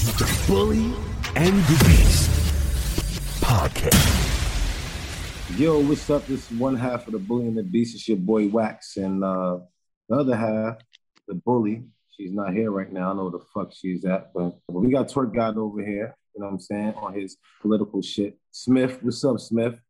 The Bully and the Beast podcast. Yo, what's up? This is one half of the Bully and the Beast. It's your boy Wax, and uh, the other half, the Bully. She's not here right now. I know the fuck she's at, but, but we got Twerk God over here. You know what I'm saying on his political shit. Smith, what's up, Smith? You know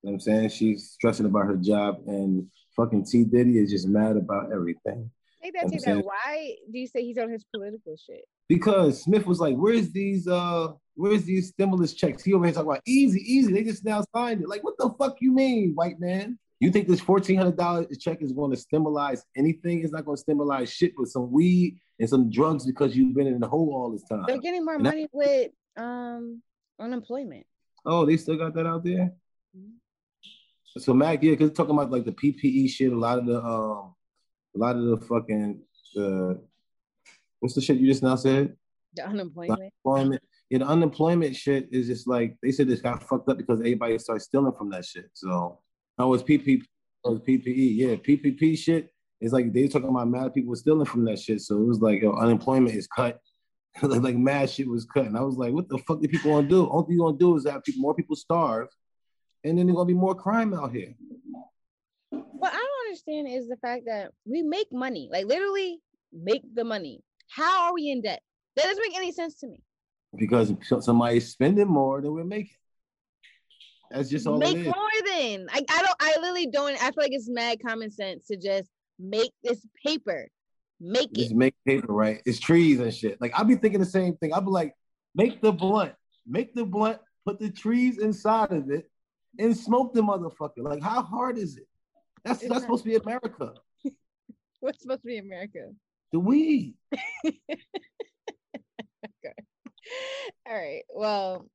what I'm saying she's stressing about her job, and fucking T Diddy is just mad about everything. Take that, I'm take that. saying- Why do you say he's on his political shit? because Smith was like, "Where's these uh, where's these stimulus checks?" He over here talking about easy, easy. They just now signed it. Like, what the fuck you mean, white man? You think this fourteen hundred dollars check is going to stimulate anything? It's not going to stimulate shit with some weed and some drugs because you've been in the hole all this time. They're getting more And money with um unemployment. Oh, they still got that out there. So Mac, yeah, because talking about like the PPE shit, a lot of the um, a lot of the fucking the what's the shit you just now said? The unemployment. unemployment. Yeah, the unemployment shit is just like they said this got fucked up because everybody started stealing from that shit. So oh, was oh, it's PPE. Yeah, PPP shit is like they talking about mad people stealing from that shit. So it was like yo, unemployment is cut. like, mad shit was cut, and I was like, what the fuck do people want to do? Only thing you gonna do is have people, more people starve, and then there's gonna be more crime out here. What I understand is the fact that we make money, like literally make the money. How are we in debt? That doesn't make any sense to me. Because somebody's spending more than we're making. That's just all make more than I, I don't I literally don't I feel like it's mad common sense to just make this paper. Make Just it. make paper, right? It's trees and shit. Like I'll be thinking the same thing. I'll be like, make the blunt, make the blunt, put the trees inside of it, and smoke the motherfucker. Like, how hard is it? That's that's supposed to be America. What's supposed to be America? The weed. All right. Well,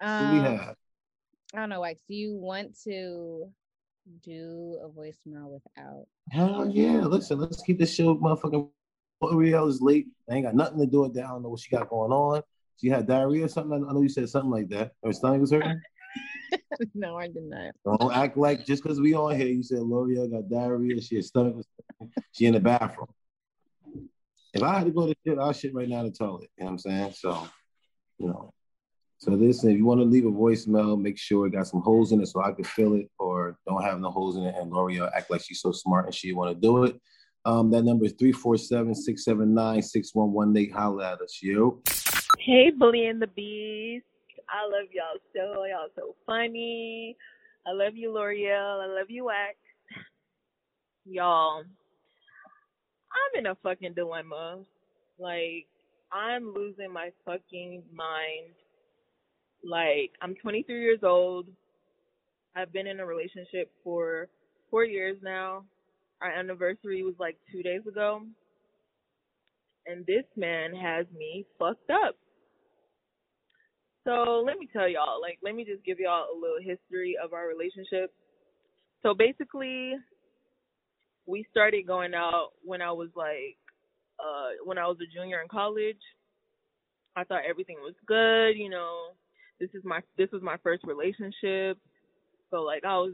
um, we have. I don't know, Wax. Do you want to do a voicemail without? Hell yeah. Listen, let's keep this show motherfucking L'Oreal is late. I ain't got nothing to do with that. I don't know what she got going on. She had diarrhea or something. I know you said something like that. Her stomach was hurting. no, I did not. Don't act like just because we on here, you said L'Oreal got diarrhea. She had stomach was she in the bathroom. If I had to go to shit, I'll shit right now in the toilet. You know what I'm saying? So, you know. So listen, if you want to leave a voicemail, make sure it got some holes in it so I can fill it, or don't have no holes in it. And L'Oreal act like she's so smart and she want to do it. Um, that number is 347-679-6118. Holla at us, yo. Hey, Bully and the Beast. I love y'all so. Y'all so funny. I love you, L'Oreal. I love you, Wax. Y'all, I'm in a fucking dilemma. Like, I'm losing my fucking mind. Like, I'm 23 years old. I've been in a relationship for four years now. Our anniversary was like two days ago. And this man has me fucked up. So let me tell y'all, like, let me just give y'all a little history of our relationship. So basically, we started going out when I was like, uh, when I was a junior in college. I thought everything was good, you know. This is my this was my first relationship, so like I was,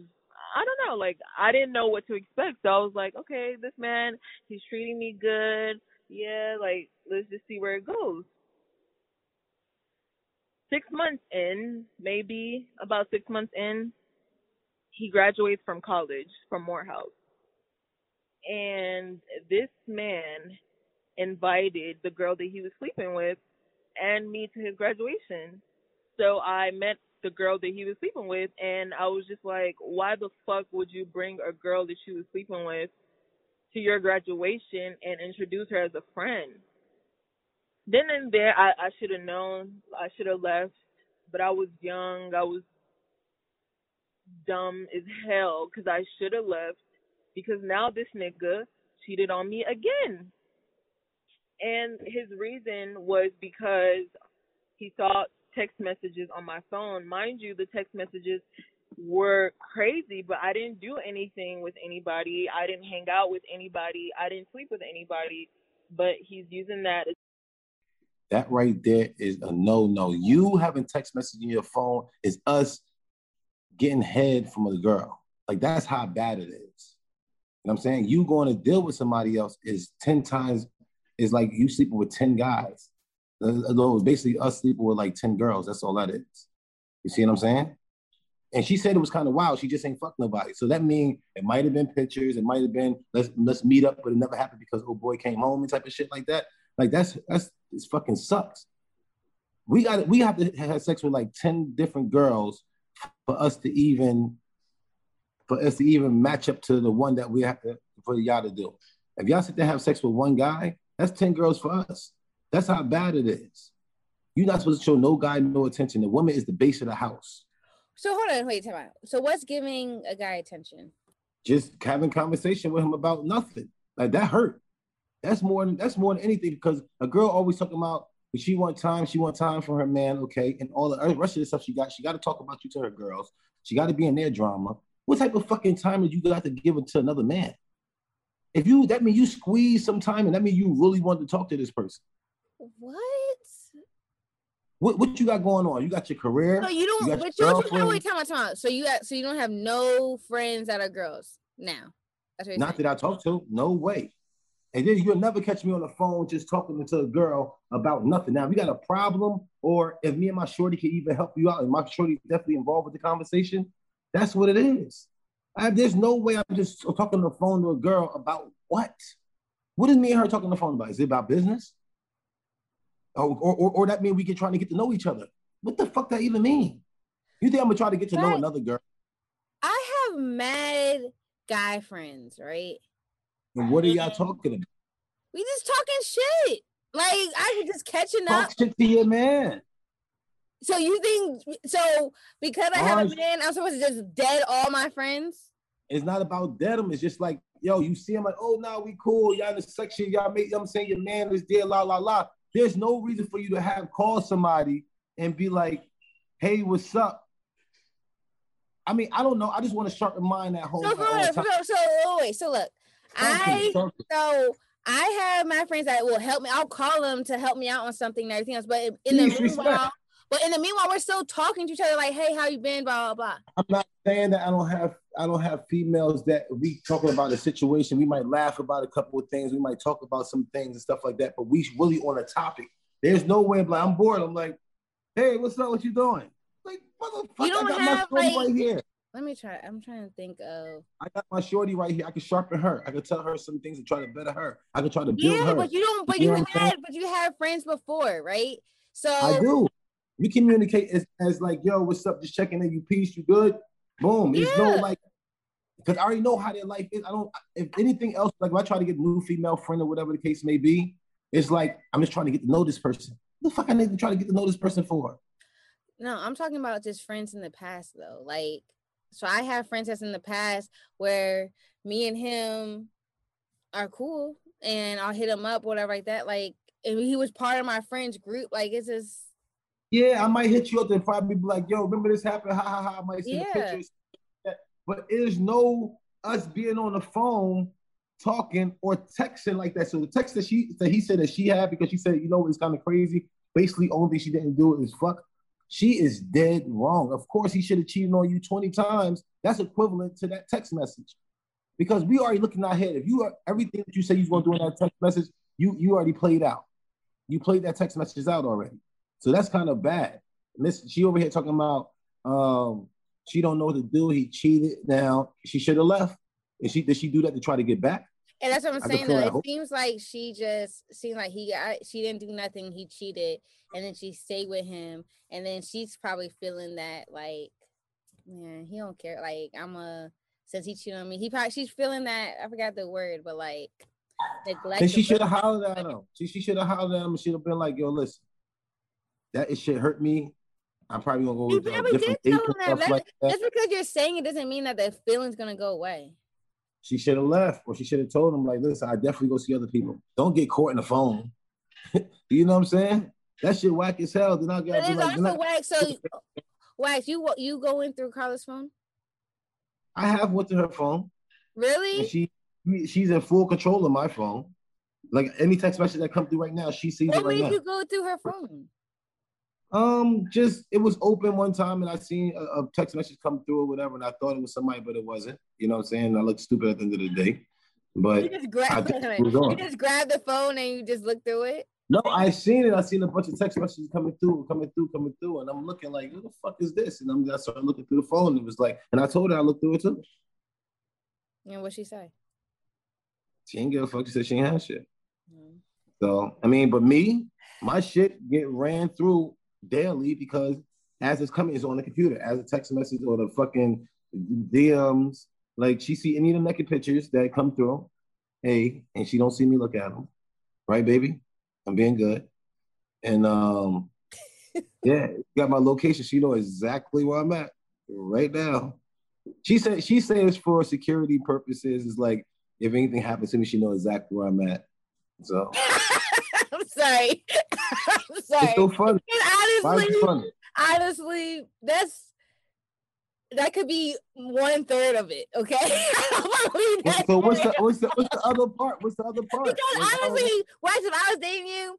I don't know, like I didn't know what to expect. So I was like, okay, this man, he's treating me good. Yeah, like let's just see where it goes six months in, maybe about six months in, he graduates from college from Morehouse. And this man invited the girl that he was sleeping with and me to his graduation. So I met the girl that he was sleeping with, and I was just like, why the fuck would you bring a girl that you was sleeping with to your graduation and introduce her as a friend? Then and there, I, I should have known. I should have left, but I was young. I was dumb as hell because I should have left because now this nigga cheated on me again. And his reason was because he saw text messages on my phone. Mind you, the text messages were crazy, but I didn't do anything with anybody. I didn't hang out with anybody. I didn't sleep with anybody. But he's using that. That right there is a no no. You having text message in your phone is us getting head from a girl. Like that's how bad it is. You know what I'm saying? You going to deal with somebody else is 10 times is like you sleeping with 10 guys. Although basically us sleeping with like 10 girls. That's all that is. You see what I'm saying? And she said it was kind of wild. She just ain't fuck nobody. So that means it might have been pictures. It might have been let's let's meet up, but it never happened because oh boy came home and type of shit like that. Like that's that's it fucking sucks. We got we have to have sex with like 10 different girls for us to even for us to even match up to the one that we have to for y'all to do. If y'all sit there have sex with one guy, that's 10 girls for us. That's how bad it is. You're not supposed to show no guy no attention. The woman is the base of the house. So hold on, wait, time out. So what's giving a guy attention? Just having conversation with him about nothing. Like that hurt. That's more than that's more than anything because a girl always talking about she want time, she want time for her man, okay, and all the rest of the stuff she got. She got to talk about you to her girls. She got to be in their drama. What type of fucking time did you got to give it to another man? If you that mean you squeeze some time, and that mean you really want to talk to this person. What? What what you got going on? You got your career. So you don't. you but you don't. girlfriend. Wait, time time. So you got. So you don't have no friends that are girls now. That's what you're Not saying. that I talk to. No way. And then you'll never catch me on the phone just talking to a girl about nothing. Now, if you got a problem, or if me and my shorty can even help you out, and my shorty definitely involved with the conversation, that's what it is. I, there's no way I'm just talking on the phone to a girl about what? What is me and her talking on the phone about? Is it about business? Or, or, or, or that mean we get trying to get to know each other? What the fuck that even mean? You think I'm gonna try to get to know another girl? I have mad guy friends, right? And what are y'all talking about? We just talking shit. Like I was just catching up. Talk shit to your man. So you think so because I have a man, I'm supposed to just dead all my friends? It's not about dead them. It's just like, yo, you see him like, oh, now we cool. Y'all in the section. Y'all make, you know I'm saying? Your man is there, la, la, la. There's no reason for you to have call somebody and be like, hey, what's up? I mean, I don't know. I just want to sharpen mind at home. So, at all so, so, wait, so look, I Talk to me. so I have my friends that will help me. I'll call them to help me out on something and everything else. But in the Please respect. meanwhile, but in the meanwhile, we're still talking to each other like, hey, how you been? Blah blah blah. I'm not saying that I don't have I don't have females that we talking about a situation. We might laugh about a couple of things. We might talk about some things and stuff like that. But we really on a topic. There's no way. I'm like, I'm bored. I'm like, hey, what's up? What you doing? Like, motherfucker, I got have, my shorty like- right here. Let me try. I'm trying to think of. I got my shorty right here. I can sharpen her. I can tell her some things to try to better her. I can try to build Yeah, her. but you don't. But You you know had. But you had friends before, right? So I do. We communicate as, as like, yo, what's up? Just checking in. You peace? You good? Boom. There's no like, because I already know how their life is. I don't. If anything else, like if I try to get a new female friend or whatever the case may be, it's like I'm just trying to get to know this person. What the fuck I need to try to get to know this person for? No, I'm talking about just friends in the past though. Like, so I have friends that's in the past where me and him are cool, and I'll hit him up, whatever like that. Like, and he was part of my friends group. Like, it's just Yeah, I might hit you up and probably be like, yo, remember this happened? Ha ha ha. I might see Yeah. the pictures. But there's no us being on the phone talking or texting like that. So the text that she that he said that she had because she said, you know, it's kind of crazy. Basically, only thing she didn't do is fuck. She is dead wrong. Of course, he should have cheated on you 20 times. That's equivalent to that text message. Because we already looking ahead. If you are everything that you say you're gonna do in that text message, you you already played out. You played that text messages out already. So that's kind of bad. Miss, she over here talking about um she don't know what to do. He cheated. Now she should have left. And she did she do that to try to get back? And that's what I'm saying. Though it seems like she just seemed like he got she didn't do nothing. He cheated, and then she stayed with him, and then she's probably feeling that like, man, he don't care. Like I'm a since he cheated on me, he probably she's feeling that. I forgot the word, but like neglect. And she should have hollered at him. She, she should have hollered at him should have been like, yo, listen, that it should hurt me. I'm probably gonna go with probably did different tell date him and that. That's, like that. just because you're saying it doesn't mean that the feeling's gonna go away. She should have left, or she should have told him, like, listen, I definitely go see other people. Don't get caught in the phone. you know what I'm saying? That shit whack as hell. Then I But got it's like, also wax. So wax, you you going through Carla's phone? I have went to her phone, Really? she she's in full control of my phone. Like any text message that come through right now, she sees What it right made now. you go through her phone? Um, just it was open one time, and I seen a, a text message come through or whatever, and I thought it was somebody, but it wasn't. You know what I'm saying? I looked stupid at the end of the day, You but just grab just wait, you just grab the phone and you just look through it. no, I seen it. I seen a bunch of text messages coming through, coming through, coming through, and I'm looking like, what the fuck is this? And I'm I started looking through the phone. And it was like, and I told her I looked through it too. And what she say? She ain't give a fuck. She said she ain't have shit. Mm. So I mean, but me, my shit get ran through daily because as it's coming, it's on the computer, as a text message or the fucking DMs. Like she see any of the naked pictures that come through, hey, and she don't see me look at them, right, baby? I'm being good, and um, yeah, got my location. She know exactly where I'm at right now. She said she says for security purposes, is like if anything happens to me, she know exactly where I'm at. So I'm sorry. I'm it's so funny. And honestly, funny? honestly, that's that could be one third of it. Okay. I don't believe So what's the what's the what's the other part? What's the other part? Because don't- honestly, watch if I was dating you,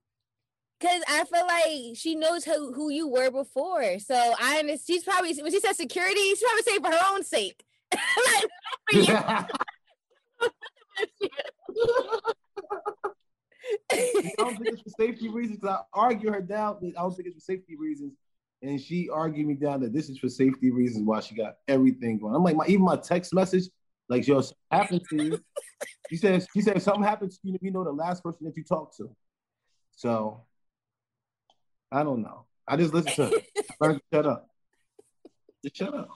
because I feel like she knows who, who you were before. So I understand. She's probably when she said security, she's probably saying for her own sake. Like, for you. I don't think it's for safety reasons. I argue her down. I don't think it's for safety reasons. And she argued me down that this is for safety reasons why she got everything going. I'm like, my even my text message, like, yo, something happened to you. She says, she said, if something happened to you, you know the last person that you talked to. So I don't know. I just listen to her. Shut up. Just shut up.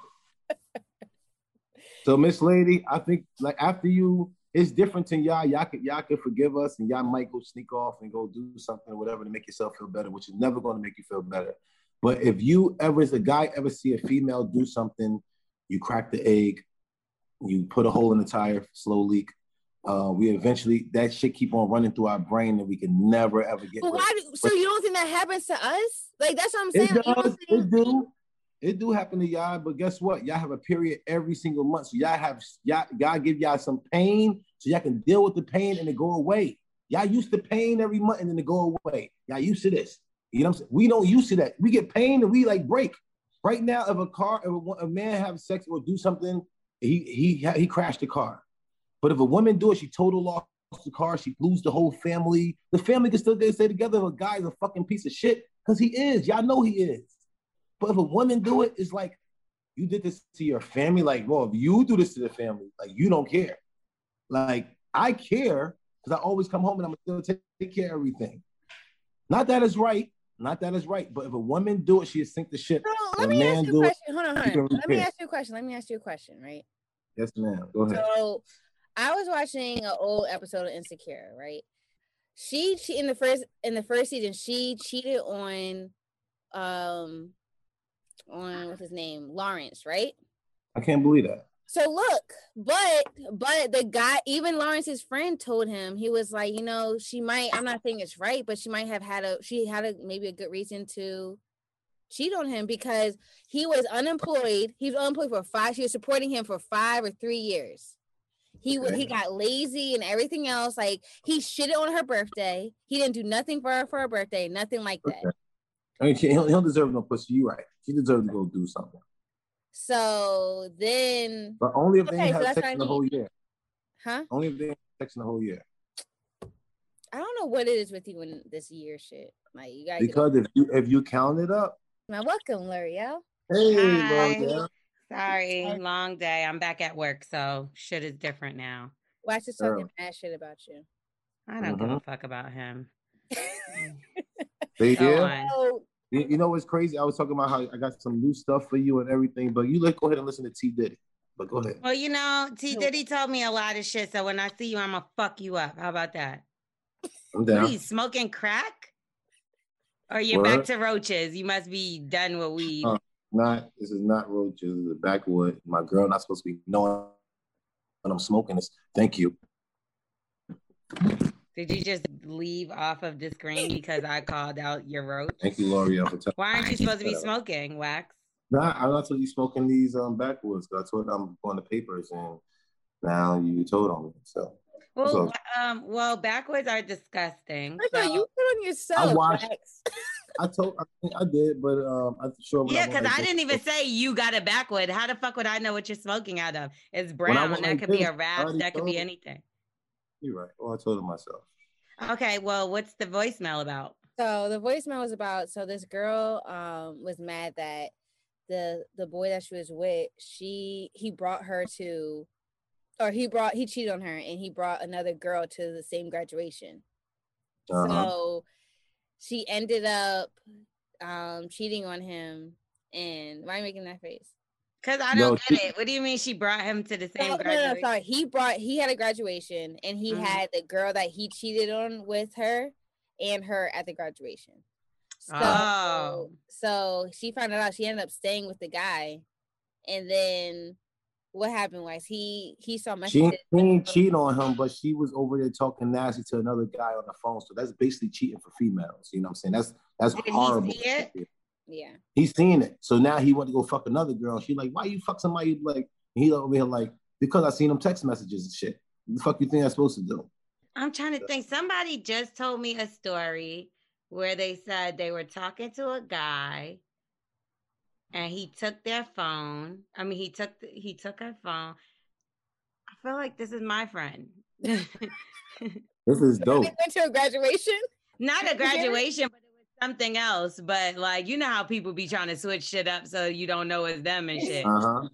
So Miss Lady, I think like after you, it's different to y'all. Y'all could y'all could forgive us and y'all might go sneak off and go do something or whatever to make yourself feel better, which is never going to make you feel better. But if you ever, as a guy, ever see a female do something, you crack the egg, you put a hole in the tire, slow leak. Uh, we eventually that shit keep on running through our brain and we can never ever get. But why? Do, so you don't think that happens to us? Like that's what I'm saying. It Like, does. think- It do. It do happen to y'all, but guess what? Y'all have a period every single month. So y'all have y'all God give y'all some pain so y'all can deal with the pain and it go away. Y'all used to pain every month and then it go away. Y'all used to this. You know what I'm saying? We don't used to that. We get pain and we like break. Right now, if a car, if a, a man have sex or do something, he he he crashed the car. But if a woman do it, she total lost the car. She lose the whole family. The family can still stay together. If a guy's a fucking piece of shit, because he is. Y'all know he is. But if a woman do it, it's like you did this to your family. Like, well, if you do this to the family, like you don't care. Like I care because I always come home and I'm gonna still take, take care of everything. Not that it's right. Not that it's right. But if a woman do it, she has sink the ship. Let me ask you a it, question. Hold on, hold on. Let me ask you a question. Let me ask you a question, right? Yes, ma'am. Go ahead. So I was watching an old episode of Insecure, right? She, she in the first in the first season, she cheated on um on what's his name? Lawrence, right? I can't believe that. So look, but but the guy, even Lawrence's friend told him he was like, you know, she might. I'm not saying it's right, but she might have had a she had a maybe a good reason to cheat on him because he was unemployed. He was unemployed for five. She was supporting him for five or three years. He wa- he got lazy and everything else. Like he shitted on her birthday. He didn't do nothing for her for her birthday. Nothing like that. Okay. I mean, he don't deserve no pussy. You right. She deserves to go do something. So then, But only if they Okay, ain't so have that's sex in the whole year. huh? Only if they have sex in the whole year. I don't know what it is with you in this year shit. Like you gotta Because if you if you count it up, Now, welcome, L'Oreal. hey, Hi. L'Oreal. Sorry, long day. I'm back at work, so shit is different now. Wax is talking mad shit about you. I don't give a mm-hmm. fuck about him. They Go did. on. So You, you know what's crazy? I was talking about how I got some new stuff for you and everything, but you let go ahead and listen to T Diddy. But go ahead. Well, you know, T Diddy told me a lot of shit. So when I see you, I'm gonna fuck you up. How about that? I'm What are down. you smoking crack? Or you're back to roaches? You must be done with weed. Uh, Not this is not roaches. This is a backwood. My girl not supposed to be knowing when I'm smoking this. Thank you. Did you just leave off of the screen because I called out your roach? Thank you, L'Oreal, for telling Why aren't you supposed to be smoking, Wax? Nah, I'm not told you smoking these um backwoods. 'cause I told I'm on the papers and now you told on me. So Well, So- um, well, backwards are disgusting. I thought so- you put on yourself. watched- Wax. I told I, think I did, but um I'm sure Yeah, because went I didn't even say you got a backwood. How the fuck would I know what you're smoking out of? It's brown. That could be a a I wrap. That could be told. anything. You're right. Well, I told him myself. Okay, well, what's the voicemail about? So the voicemail was about so this girl um was mad that the the boy that she was with, she he brought her to or he brought he cheated on her and he brought another girl to the same graduation. Uh-huh. So she ended up um cheating on him and why are you making that face? Because I don't she- get it. What do you mean she brought him to the same No, no, no, sorry. He brought he had a graduation and he Mhm. had the girl that he cheated on with her and her at the graduation. So, Oh. so she found out she ended up staying with the guy, and then what happened was he he saw my She didn't cheat on him, but she was over there talking nasty to another guy on the phone. So that's basically cheating for females. You know what I'm saying? That's that's Did he horrible. See it? Yeah, He's seeing it. So now he want to go fuck another girl. She like, why you fuck somebody like he over here like, because I seen him text messages and shit. What the fuck you think I'm supposed to do? I'm trying to think. Somebody just told me a story where they said they were talking to a guy and he took their phone. I mean, he took the, he took her phone. I feel like this is my friend. This is they dope. went to a graduation. Not a graduation, but it was something else. But like, you know how people be trying to switch shit up so you don't know it's them and shit. Uh-huh.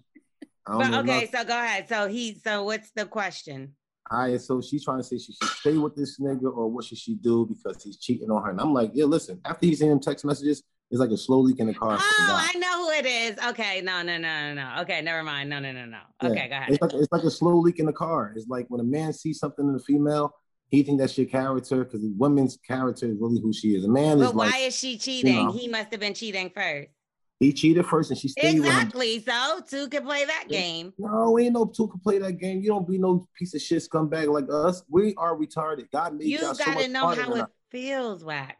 But okay, nothing. so go ahead. So he, so what's the question? All right, so she's trying to say she should stay with this nigga or what should she do because he's cheating on her. And I'm like, yeah, listen, after he's seen him text messages, it's like a slow leak in the car. Oh. I know who it is. Okay, no, no, no, no, no. Okay, never mind. No, no, no, no. Yeah. Okay, go ahead. It's like it's like a slow leak in the car. It's like when a man sees something in a female, he think that's your character because the woman's character is really who she is. A man is But why like is she cheating? know. He must have been cheating first. he cheated first and she stayed with him. Exactly. So two can play that game. No, we ain't no two can play that game. You don't be no piece of shit scumbag like us. We are retarded. God made You y'all so gotta much know how it us. feels, Wax.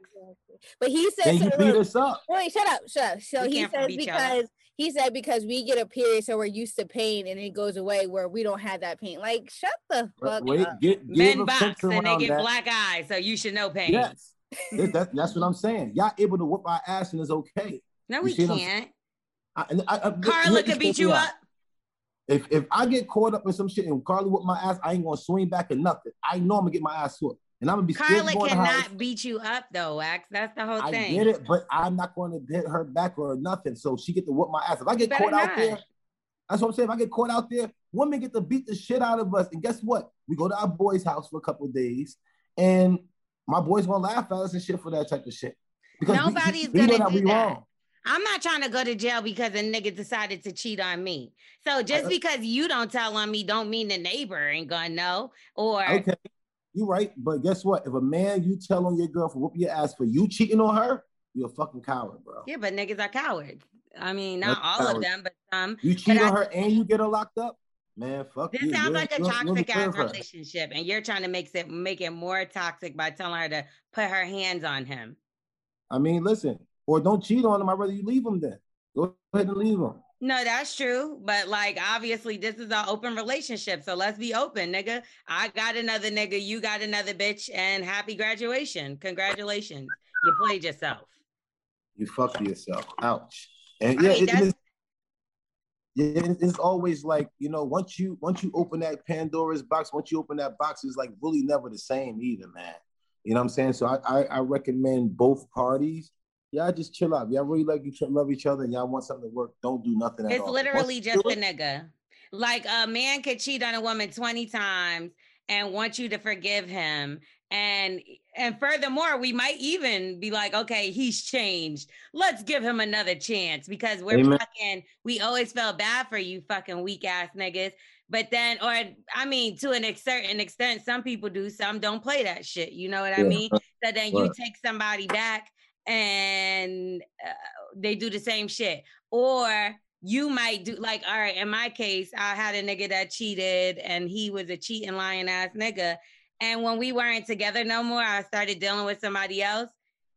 But he says, Then so you beat us up. wait, shut up, shut up. So We he says beat up. because he said because we get a period, so we're used to pain, and it goes away where we don't have that pain. Like, shut the fuck Wait, up. get Men box and they get that. black eyes, so you should know pain. Yes, that, that- that's what I'm saying. Y'all able to whoop our ass and it's okay. No, You we see what I'm can't. I, and I, I, Carla me could beat straighten you out. up. If if I get caught up in some shit and Carly whip my ass, I ain't gonna swing back or nothing. I know I'm gonna get my ass whooped, and I'm gonna be Carla to go in the house. cannot beat you up though, Wax. That's the whole I thing. get it, but I'm not going to hit her back or nothing. So she get to whoop my ass. If I get caught out there, that's what I'm saying. If I get caught out there, women get to beat the shit out of us. And guess what? We go to our boy's house for a couple of days, and my boys gonna laugh at us and shit for that type of shit. Because we- Nobody's we know gonna do that. wrong. I'm not trying to go to jail because a nigga decided to cheat on me. So just I- because you don't tell on me, don't mean the neighbor ain't gonna know. Or Okay, you right. But guess what? If a man you tell on your girl for whooping your ass for you cheating on her, you're a fucking coward, bro. yeah, but niggas are cowards. I mean, Not not all of them, but some. You cheat on I- her and you get her locked up, man. Fuck This you. sounds You're- like a you're- you're toxic ass relationship, and you're trying to make it make it more toxic by telling her to put her hands on him. I mean, listen, or don't cheat on him. I'd rather you leave him then. Go ahead and leave him. No, that's true. But like obviously this is an open relationship. So let's be open, nigga. I got another nigga, you got another bitch, and happy graduation. Congratulations. You played yourself. You fuck yourself. Ouch. And I yeah, mean, it- it's, it's always like you know, once you once you open that Pandora's box, once you open that box, it's like really never the same either, man. You know what I'm saying? So I I, I recommend both parties. Y'all just chill out. Y'all really like each love each other, and y'all want something to work. Don't do nothing at It's all. literally just a nigga. Like a man could cheat on a woman 20 times and want you to forgive him. And and furthermore, we might even be like, okay, he's changed. Let's give him another chance because we're Amen. fucking. We always felt bad for you, fucking weak ass niggas. But then, or I mean, to an certain extent, some people do, some don't play that shit. You know what I mean? So then you take somebody back and uh, they do the same shit. Or you might do like, all right, in my case, I had a nigga that cheated and he was a cheating lying ass nigga. And when we weren't together no more, I started dealing with somebody else.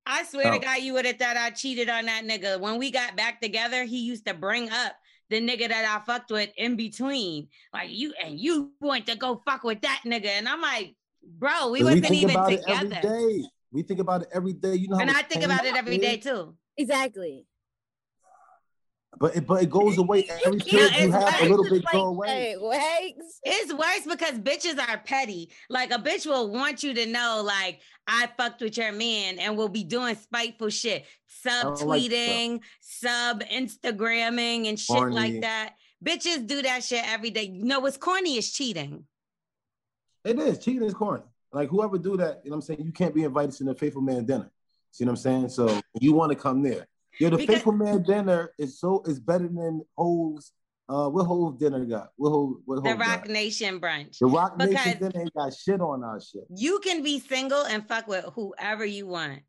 I swear Oh. to God, you would have thought I cheated on that nigga. When we got back together, he used to bring up the nigga that I fucked with in between. Like you and you went to go fuck with that nigga. And I'm like, bro, we wasn't think even together. It every day. We think about it every day. You know, how And I think about it every day is? too. Exactly. But it, but it goes away every can't- period you it's have. like- A little bit Like, go away. hey. It's worse because bitches are petty. Like a bitch will want you to know, like, I fucked with your man and will be doing spiteful shit. Sub don't like that. tweeting, sub Instagramming and shit Corny. like that. Bitches do that shit every day. You know what's corny is cheating. It is cheating is corny. Like whoever do that, you know what I'm saying. You can't be invited to the faithful man dinner. See what I'm saying? So you want to come there. Yo, the Because- faithful man dinner is so is better than Hov's. Uh, what Hov dinner got? What Hov? What The Hov Roc got? Nation brunch. The Roc because- Nation dinner ain't got shit on our shit. You can be single and fuck with whoever you want.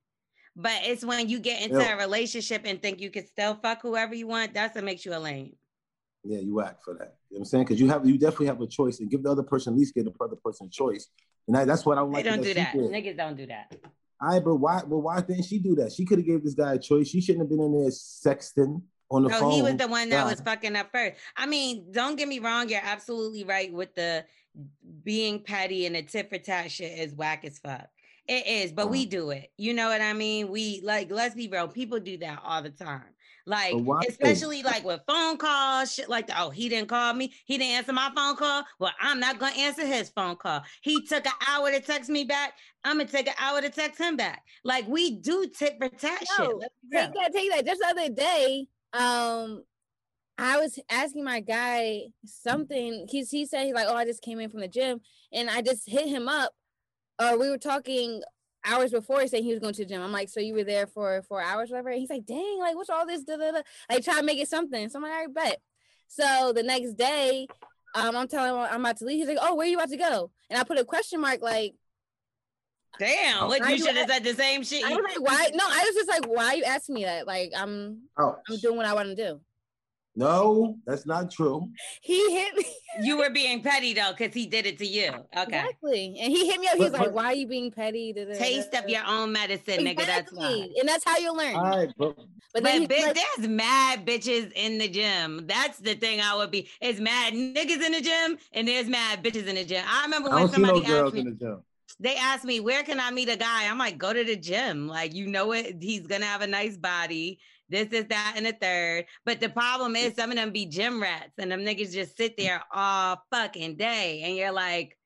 But it's when you get into Yeah. a relationship and think you can still fuck whoever you want, that's what makes you a lame. Yeah, you act for that. You know what I'm saying? Because you have you definitely have a choice and give the other person at least give the other person a choice. And I, that's what I don't They don't do that. did. Niggas don't do that. All right, but why? But why didn't she do that? She could have gave this guy a choice. She shouldn't have been in there sexting on the No, phone. he was the one that God. was fucking up first. I mean, don't get me wrong, you're absolutely right with the being petty and the tit for tat shit is whack as fuck. It is, but we do it. You know what I mean? We like, let's be real, people do that all the time. Like, But why? especially like with phone calls, shit like that. Oh, he didn't call me. He didn't answer my phone call. Well, I'm not gonna answer his phone call. He took an hour to text me back. I'm gonna take an hour to text him back. Like we do tit for tat shit. No, Let's be real. Take that, take that. Just the other day, um, I was asking my guy something. He's he said he's like, oh, I just came in from the gym, and I just hit him up. Or we were talking hours before, saying he was going to the gym. I'm like, so you were there for four hours, whatever. And he's like, dang, like what's all this? Da, da, da. Like try to make it something. So I'm like, all right, bet. So the next day, um, I'm telling him I'm about to leave. He's like, oh, where are you about to go? And I put a question mark, like. Damn, what you do- should have said the same shit. I was like, why? No, I was just like, why are you asking me that? Like, I'm Ouch. I'm doing what I want to do. No, that's not true. He hit me You were being petty though, because he did it to you. Okay. exactly, and he hit me up. He's like, "Why are you being petty?" Da, da, da, Taste of your own medicine, nigga. That's why. And that's how you learn. All right, but but But then he's bitch, like, there's mad bitches in the gym. That's the thing I would be. It's mad niggas in the gym and there's mad bitches in the gym. I remember I when don't see no somebody girls asked me, in the gym. they asked me, where can I meet a guy? I'm like, go to the gym. Like, you know it, he's gonna have a nice body. This is that and the third. But the problem is some of them be gym rats and them niggas just sit there all fucking day. And you're like,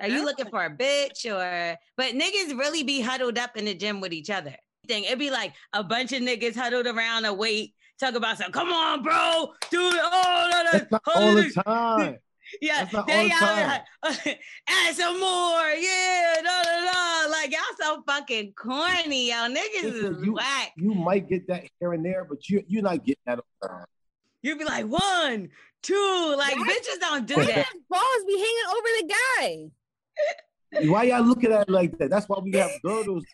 are you looking for a bitch or but niggas really be huddled up in the gym with each other. Thing it'd be like a bunch of niggas huddled around a weight, talk about some, come on, bro, do oh, it. Oh, no, no, all the time. Yeah, That's not they all the out there time. like, add some more. Yeah, no, no, no. Like y'all so fucking corny, y'all niggas Listen, is you- whack. You might get that here and there, but you you're not getting that all the time. You'd be like one, two, like Yes. bitches don't do "Why that. does balls be hanging over the guy?" Why y'all looking at it like that? That's why we have girdles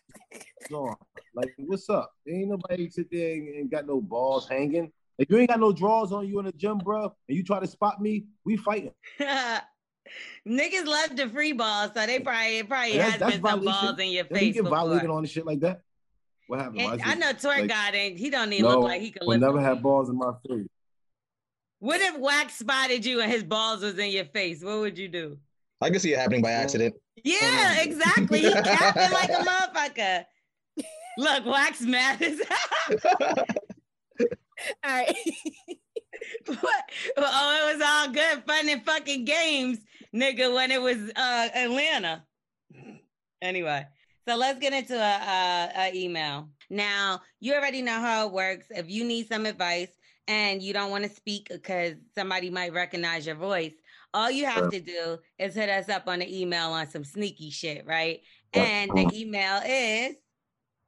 on. Like, what's up? Ain't nobody sit there and, and got no balls hanging. If you ain't got no draws on you in the gym, bro, and you try to spot me, we fighting. Niggas love the free balls, so they probably it probably That's- has that's been some violation. balls in your Then you face get before. violated on and shit like that. What happened? Why I know Twerk like, God ain't he don't even no, look like he could will never a have balls in my face. What if Wax spotted you and his balls was in your face? What would you do? I can see it happening by accident. Yeah, exactly. He capping like a motherfucker. Look, Wax mad as hell. All right. What? Oh, it was all good fun and fucking games, nigga, when it was uh Atlanta. Anyway, so let's get into a, a, a email. Now, you already know how it works. If you need some advice and you don't want to speak because somebody might recognize your voice, All you have to do is hit us up on the email on some sneaky shit, right? And the email is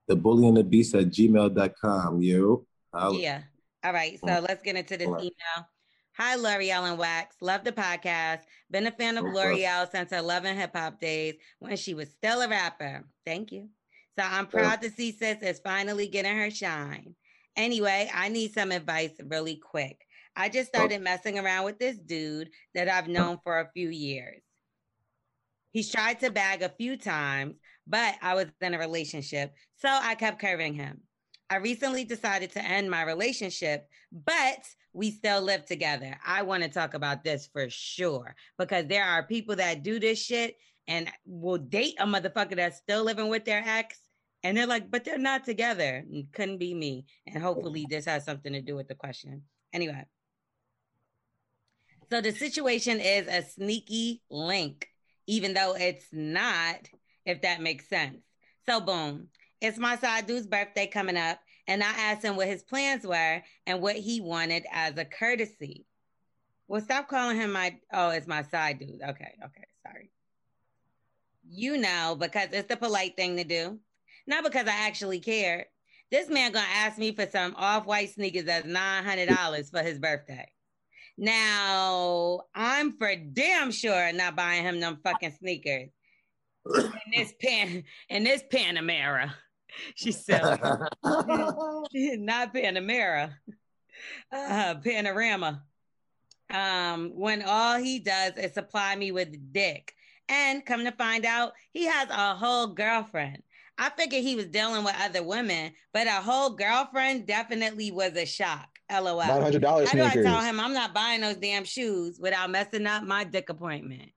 The bully and the beast at gmail.com. You. yeah. All right, so Mm. let's get into this Alright. email. Hi, L'Oreal and Wax. Love the podcast. Been a fan of course. L'Oreal since her Love and Hip Hop days when she was still a rapper. Thank you. So I'm proud to see Sis is finally getting her shine. Anyway, I need some advice really quick. I just started messing around with this dude that I've known for a few years. He's tried to bag a few times, but I was in a relationship, so I kept curving him. I recently decided to end my relationship, but we still live together. I want to talk about this for sure because there are people that do this shit and will date a motherfucker that's still living with their ex. And they're like, but they're not together. Couldn't be me. And hopefully, this has something to do with the question. Anyway. So the situation is a sneaky link, even though it's not, if that makes sense. So, boom, it's my side dude's birthday coming up, and I asked him what his plans were and what he wanted as a courtesy. Well, stop calling him my, oh, it's my side dude. Okay, okay, sorry. You know, because it's the polite thing to do, not because I actually cared. This man gonna ask me for some off-white sneakers that's nine hundred dollars for his birthday. Now I'm for damn sure not buying him them fucking sneakers. In this pan, in this Panamera, she selling. not Panamera, uh, Panorama. Um, when all he does is supply me with dick, and come to find out, he has a whole girlfriend. I figured he was dealing with other women, but a whole girlfriend definitely was a shock. LOL. Nine hundred dollars How do I tell him I'm not buying those damn shoes without messing up my dick appointment?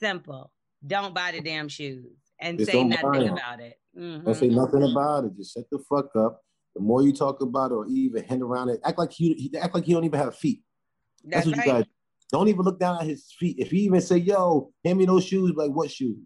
Simple. Don't buy the damn shoes and Just say nothing about it. Mhm. Don't say nothing about it. Just shut the fuck up. The more you talk about it or even hint around it, act like he, he act like he don't even have feet. That's, That's, what right. you guys. Don't even look down at his feet. If he even say, "Yo, hand me those shoes," like what shoes?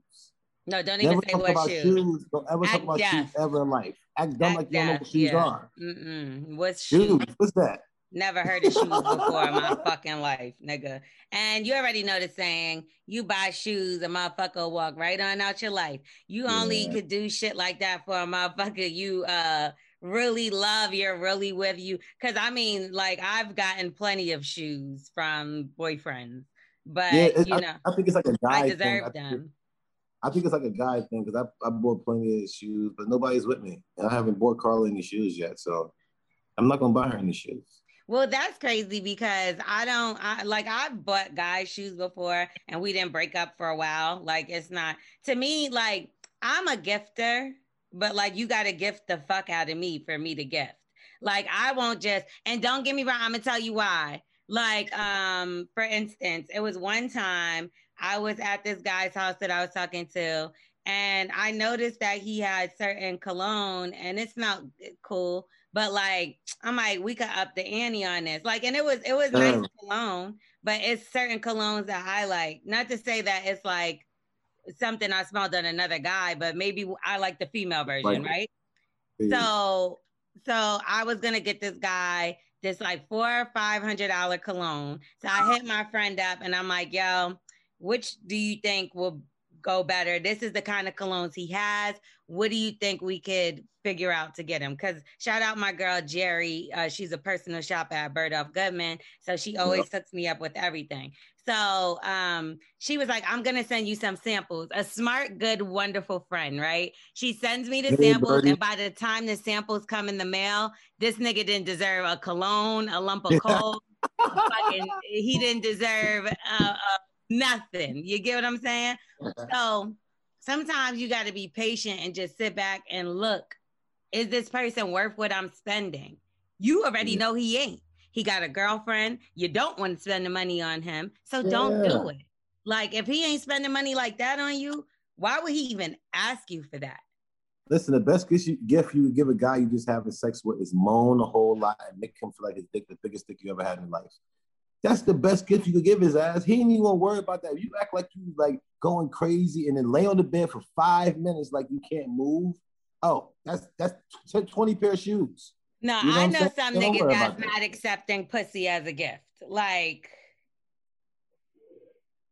No, don't even Never say what about shoes. shoes. Don't ever Act talk about shoes ever in life. Act dumb Act like you don't know what shoes yeah. are. Mm-mm. What's Shoes. shoes? What's that? Never heard of shoes before in my fucking life, nigga. And you already know the saying, you buy shoes, a motherfucker walk right on out your life. You only Yeah. could do shit like that for a motherfucker you uh really love, you're really with you. Cause I mean, like I've gotten plenty of shoes from boyfriends, but Yeah, you I, know, I think it's like a guy I thing. deserve I think, them. I think it's like a guy thing because I, I bought plenty of shoes, but nobody's with me, and I haven't bought Carla any shoes yet, so I'm not gonna buy her any shoes. Well, that's crazy because I don't I like I've bought guys shoes before and we didn't break up for a while. Like it's not to me like I'm a gifter, but like you got to gift the fuck out of me for me to gift. Like I won't just and don't get me wrong, I'm going to tell you why. Like um for instance, it was one time I was at this guy's house that I was talking to and I noticed that he had certain cologne and it smelled cool but like I'm like we could up the ante on this. Like and it was it was nice Mm. cologne, but it's certain colognes that I like. Not to say that it's like something I smelled on another guy, but maybe I like the female version, Like- right? Yeah. So so I was gonna get this guy this like four or five hundred dollar cologne. So I hit my friend up and I'm like, yo, which do you think will go better? This is the kind of colognes he has. What do you think we could figure out to get him? Because shout out my girl Jerry. Uh, she's a personal shopper at Bergdorf Goodman. So she always hooks me up with everything. So um, she was like, I'm gonna send you some samples. A smart, good, wonderful friend, right? She sends me the Hey, samples, birdie. and by the time the samples come in the mail, this nigga didn't deserve a cologne, a lump of coal. fucking, he didn't deserve uh, uh, nothing. You get what I'm saying? So sometimes you got to be patient and just sit back and look. Is this person worth what I'm spending? You already know he ain't. He got a girlfriend. You don't want to spend the money on him. So don't do it. Like if he ain't spending money like that on you, why would he even ask you for that? Listen, the best gift you, gift you give a guy you just having sex with is moan a whole lot and make him feel like his dick the biggest dick you ever had in life. That's the best gift you could give his ass. He ain't even gonna worry about that. If You act like you like going crazy and then lay on the bed for five minutes like you can't move. Oh, that's that's t- 20 pair of shoes. No, You know I know some niggas that's about that. not accepting pussy as a gift. Like,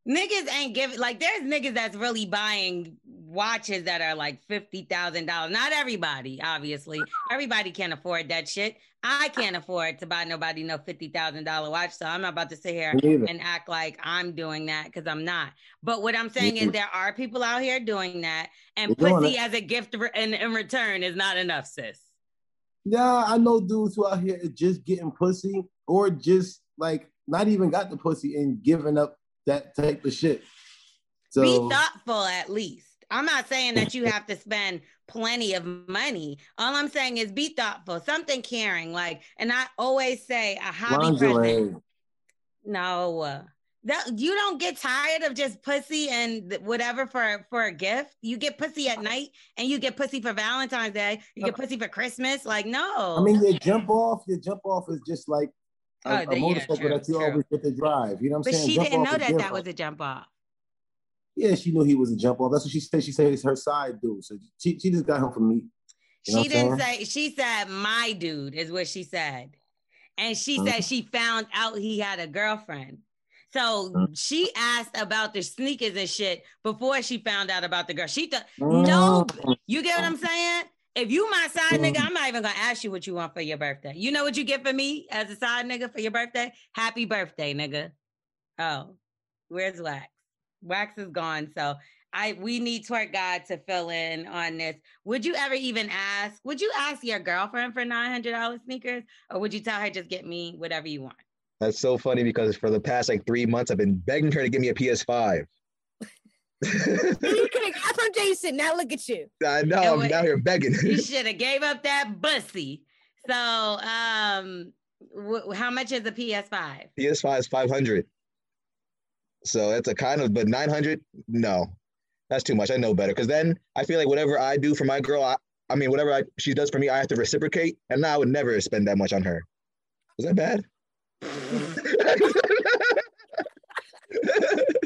Niggas ain't giving like there's niggas that's really buying watches that are like fifty thousand dollars. Not everybody, obviously. Everybody can't afford that shit. I can't afford to buy nobody no fifty thousand dollar watch. So I'm not about to sit here and act like I'm doing that because I'm not. But what I'm saying is there are people out here doing that, and They're pussy as a gift re- in, in return is not enough, sis. Yeah, I know dudes who out here just getting pussy or just like not even got the pussy and giving up that type of shit. So be thoughtful at least. I'm not saying that you have to spend plenty of money. All I'm saying is be thoughtful, something caring. Like, and I always say a hobby present. No, uh, that you don't get tired of just pussy and whatever for for a gift. You get pussy at night, and you get pussy for Valentine's Day. You get pussy for Christmas. Like, no. I mean, your jump off, your jump off is just like a, Oh, the- yeah, motorcycle that you true. always get to drive. You know what I'm but saying? she Jump didn't know that that different. was a jump off. Yeah, she knew he was a jump off. That's what she said. She said it's her side dude. So she, she just got him from me. You know she didn't say. She said my dude is what she said, and she said she found out he had a girlfriend. So Mhm. she asked about the sneakers and shit before she found out about the girl. She thought no, Mm. you get what I'm saying? If you my side nigga, Mhm. I'm not even gonna ask you what you want for your birthday. You know what you get for me as a side nigga for your birthday? Happy birthday, nigga. Oh, where's Wax? Wax is gone. So I we need twerk God to fill in on this. Would you ever even ask? Would you ask your girlfriend for nine hundred dollars sneakers, or would you tell her just get me whatever you want? That's so funny because for the past like three months, I've been begging her to give me a PS5. You could have got from Jason. Now look at you. I know And I'm wait- down here begging. You should have gave up that bussy. So, um, wh- how much is a PS5? PS5 is 500. So that's a kind of, but 900, no, that's too much. I know better. Because then I feel like whatever I do for my girl, I, I mean, whatever I, she does for me, I have to reciprocate. And now I would never spend that much on her. Is that bad?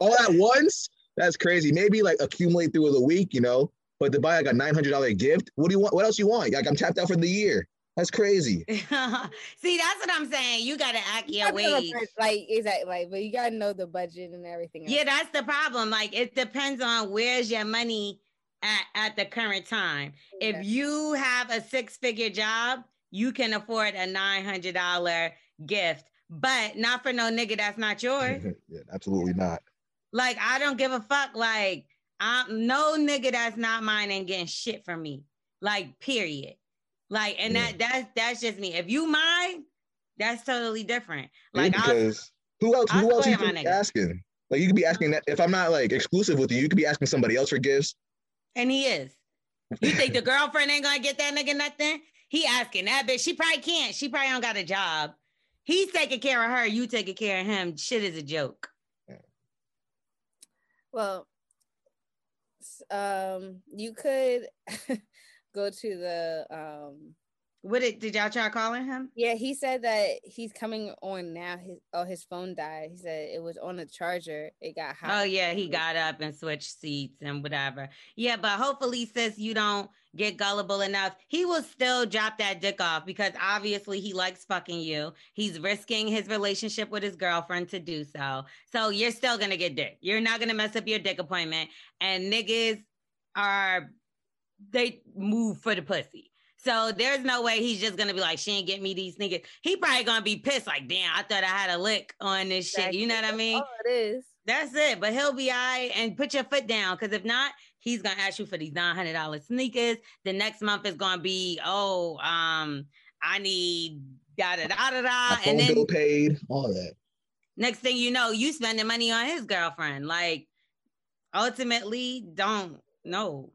All at once? That's crazy. Maybe like accumulate through the week, you know. But to buy like a nine hundred dollar gift, what do you want? What else you want? Like I'm tapped out for the year. That's crazy. See, that's what I'm saying. You gotta act your gotta know the way. Like exactly, like, but you gotta know the budget and everything. else. Yeah, that's the problem. Like it depends on where's your money at at the current time. If you have a six figure job, you can afford a nine hundred dollar gift, but not for no nigga that's not yours. yeah, absolutely not. Like I don't give a fuck. Like I'm no nigga that's not mine ain't getting shit from me. Like period. Like and Yeah. that that's that's just me. If you mine, that's totally different. Yeah, Like I'll, because who else? I'll Who else you could be nigga. asking? Like you could be asking that if I'm not like exclusive with you, you could be asking somebody else for gifts. and he is. You think the girlfriend ain't gonna get that nigga nothing? He asking that bitch. She probably can't. She probably don't got a job. He's taking care of her. You taking care of him. Shit is a joke. Well, um, you could go to the um. What did, did y'all try calling him? Yeah, he said that he's coming on now. His oh, his phone died. He said it was on a charger. It got hot. Oh yeah, he got up and switched seats and whatever. Yeah, but hopefully, sis, you don't get gullible enough. He will still drop that dick off because obviously he likes fucking you. He's risking his relationship with his girlfriend to do so. So you're still gonna get dick. You're not gonna mess up your dick appointment. And niggas are they move for the pussy. So there's no way he's just gonna be like, she ain't get me these niggas. He probably gonna be pissed, like, damn, I thought I had a lick on this shit. You know what I mean? That's all it is. That's it. But he'll be all right and put your foot down. Cause if not, he's gonna ask you for these $900 sneakers. The next month is gonna be, oh, um, I need da da da da My da. phone And then bill paid, all that. next thing you know, you spending money on his girlfriend. Like ultimately, don't know.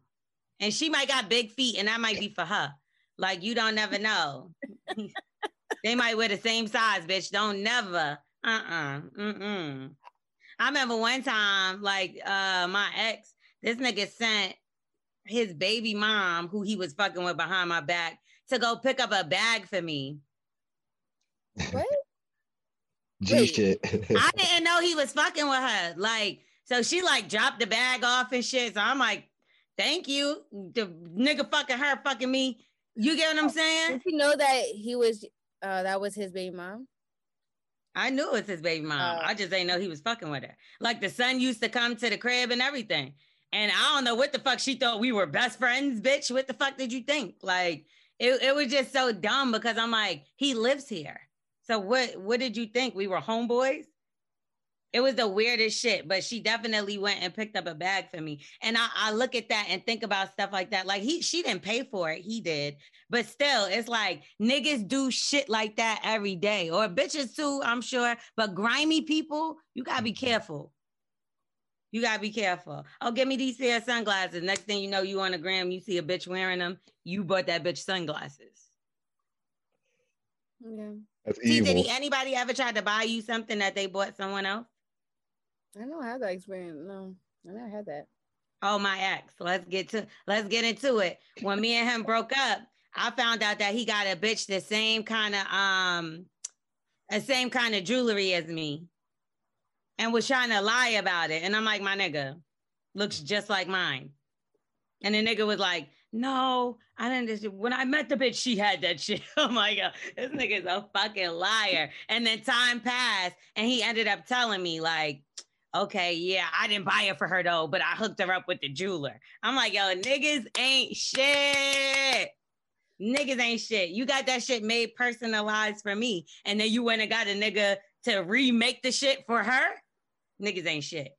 And she might got big feet, and that might be for her. Like you don't never know. they might wear the same size, bitch. Don't never. Uh-uh. Mm-mm. I remember one time, like uh my ex, this nigga sent his baby mom, who he was fucking with behind my back, to go pick up a bag for me. What? G Wait. shit. I didn't know he was fucking with her. Like, so she like dropped the bag off and shit. So I'm like, thank you. The nigga fucking her, fucking me. You get what I'm saying? Did you know that he was uh that was his baby mom? I knew it was his baby mom. Oh. I just didn't know he was fucking with her. Like the son used to come to the crib and everything. And I don't know what the fuck she thought we were best friends, bitch. What the fuck did you think? Like it, it was just so dumb because I'm like, he lives here. So what what did you think? We were homeboys? It was the weirdest shit, but she definitely went and picked up a bag for me. And I, I look at that and think about stuff like that. Like he she didn't pay for it, he did. But still, it's like niggas do shit like that every day. Or bitches too, I'm sure. But grimy people, you gotta be careful. You gotta be careful. Oh, give me these pair of sunglasses. Next thing you know, you on the gram, you see a bitch wearing them. You bought that bitch sunglasses. Yeah. That's See, evil. did he, anybody ever tried to buy you something that they bought someone else? I don't have that experience. No, I never had that. Oh, my ex. Let's get to let's get into it. When me and him broke up, I found out that he got a bitch the same kind of um, the same kind of jewelry as me, and was trying to lie about it. And I'm like, my nigga, looks just like mine. And the nigga was like, no, I didn't. When I met the bitch, she had that shit. Oh my God, this nigga's a fucking liar. And then time passed, and he ended up telling me, like, okay, yeah, I didn't buy it for her though, but I hooked her up with the jeweler. I'm like, yo, niggas ain't shit. Niggas ain't shit. You got that shit made personalized for me, and then you went and got a nigga to remake the shit for her. Niggas ain't shit.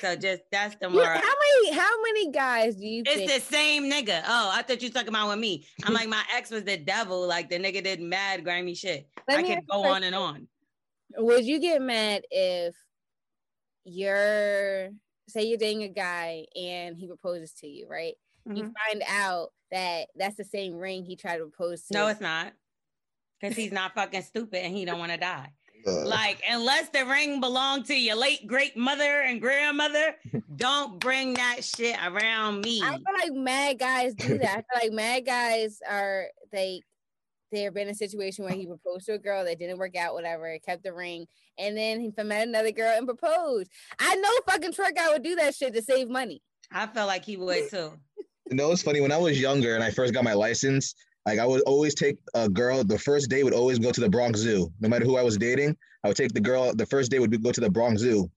So just that's the moral. how many how many guys do you think? It's the same nigga. Oh, I thought you talking about with me. I'm like, my ex was the devil. Like the nigga did mad grimy shit. Let I could go on and on. Would you get mad if you're say you're dating a guy and he proposes to you, right? You Mhm. find out that that's the same ring he tried to propose to. No, it's not. Because he's not fucking stupid and he don't want to die. Uh, Like, unless the ring belonged to your late great mother and grandmother, don't bring that shit around me. I feel like mad guys do that. I feel like mad guys are they they've been a situation where he proposed to a girl that didn't work out, whatever, kept the ring, and then he met another girl and proposed. I know fucking truck guy would do that shit to save money. I felt like he would too. You know, it's funny. When I was younger and I first got my license, like I would always take a girl. The first day would always go to the Bronx Zoo. No matter who I was dating, I would take the girl. The first day would be, go to the Bronx Zoo.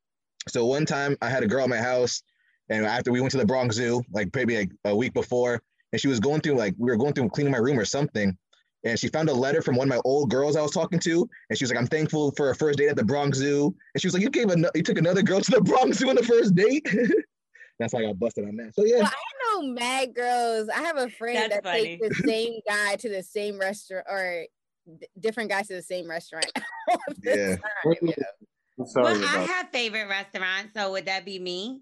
So one time I had a girl at my house, and after we went to the Bronx Zoo, like maybe like a week before, and she was going through like we were going through cleaning my room or something, and she found a letter from one of my old girls I was talking to, and she was like, "I'm thankful for a first date at the Bronx Zoo," and she was like, "You gave a you took another girl to the Bronx Zoo on the first date." That's how I got busted on that. So yeah, Well, I know mad girls. I have a friend That's that funny. takes the same guy to the same restaurant or d- different guys to the same restaurant. the Yeah. time, you know? Well, I have favorite restaurants, so would that be me?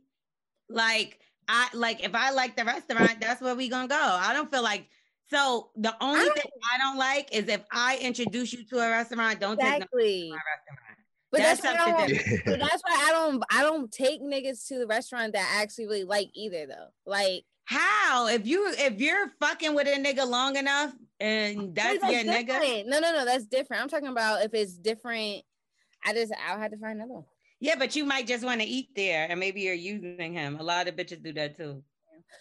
Like, I like if I like the restaurant, that's where we gonna go. I don't feel like so. The only don't- thing I don't like is if I introduce you to a restaurant, don't take Exactly. to my restaurant. But That's that's, why I something don't, but that's why I don't I don't take niggas to the restaurant that I actually really like either though. Like How if you if you're fucking with a nigga long enough and that's Wait, your nigga? No, no, no, that's different. I'm talking about if it's different. I just I'll have to find another one. Yeah, but you might just want to eat there, and maybe you're using him. A lot of bitches do that too.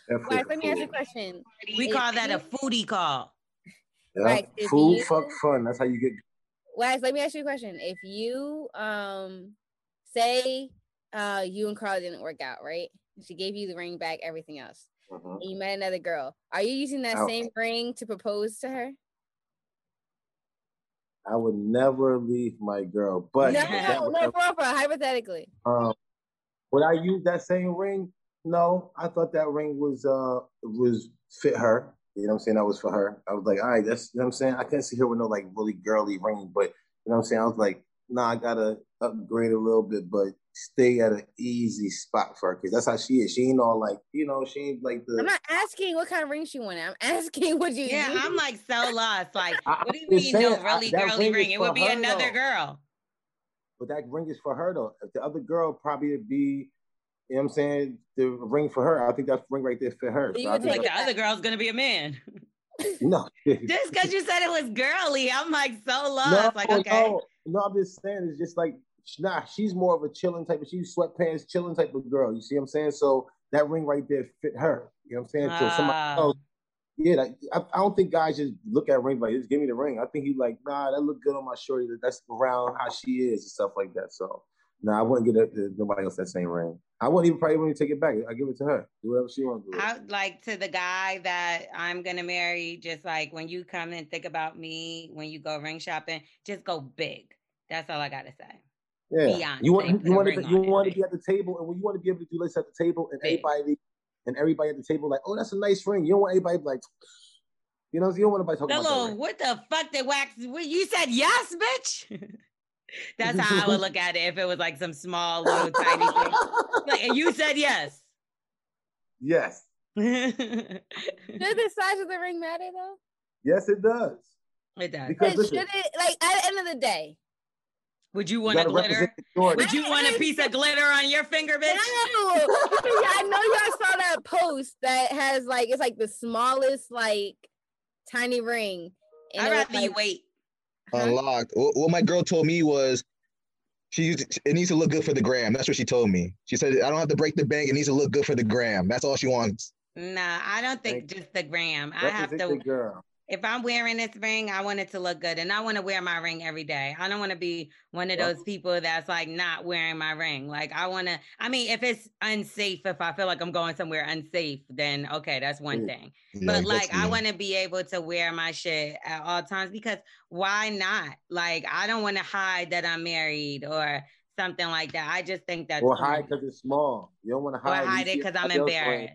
That. Right, let me ask you a question. We If call that a foodie call. Yeah. Right, Food, you- fuck, fun. That's how you get. Wax, let me ask you a question. If you um say uh you and Carl didn't work out, right? She gave you the ring back, everything else. Mhm. And you met another girl. Are you using that Ouch. same ring to propose to her? I would never leave my girl, but no, that no, would- no, for, for hypothetically. Um, would I use that same ring? No, I thought that ring was uh was fit her. You know what I'm saying? That was for her. I was like, all right, that's you know what I'm saying. I can't see her with no like really girly ring, but you know what I'm saying. I was like, nah, I gotta upgrade a little bit, but stay at an easy spot for her because that's how she is. She ain't all like, you know, she ain't like the. I'm not asking what kind of ring she wanted. I'm asking what you Yeah, use. I'm like so lost. Like, I- what do you mean no saying, I- really that girly ring ring? It would be another though. girl. But that ring is for her though. If the other girl probably would be, you know what I'm saying, the ring for her. I think that ring right there for her. You would think the other girl's gonna be a man. no. Just because you said it was girly, I'm like so no, lost. like, okay. no, no, I'm just saying it's just like nah, she's more of a chilling type of she's sweatpants chilling type of girl. You see what I'm saying? So that ring right there fit her. You know what I'm saying? So somebody Ah. else, Yeah, like, I, I don't think guys just look at ring like just give me the ring. I think he like nah, that look good on my shorty. That's around how she is and stuff like that. So no, nah, I wouldn't get it, nobody else that same ring. I wouldn't even probably wouldn't take it back. I give it to her. Do whatever she wants to do. I like to the guy that I'm gonna marry. Just like when you come and think about me, when you go ring shopping, just go big. That's all I gotta say. Yeah, Beyonce, you want you want to you want to be at the table, and when you want to be able to do this at the table, and Big. everybody and everybody at the table like, oh, that's a nice ring. You don't want anybody like, you know, you don't want anybody talking about that Hello, ring. what the fuck They wax? what, You said yes, bitch. That's how I would look at it if it was like some small little tiny thing. Like, and you said yes. Yes, it Does the size of the ring matter though? yes, it does. It does. Because But listen, should it like at the end of the day? Would you you want a gotta glitter? represent the shorty. Would you want a piece of glitter on your finger, No, bitch? I know y'all saw that post that has like it's like the smallest like tiny ring. and I'd it was, rather you like- wait. Unlocked. What, what my girl told me was she it needs to look good for the gram. That's what she told me. She said I don't have to break the bank. It needs to look good for the gram. That's all she wants. Nah, I don't think Thank just the gram. I have to the girl. If I'm wearing this ring, I want it to look good. And I want to wear my ring every day. I don't want to be one of those people that's like not wearing my ring. Like I want to, I mean, if it's unsafe, if I feel like I'm going somewhere unsafe, then okay, that's one Yeah. thing. Yeah, But like I want to be able to wear my shit at all times because why not? Like I don't want to hide that I'm married or something like that. I just think that's Or hide because it's small. You don't want to hide. You hide it because I'm ring. embarrassed.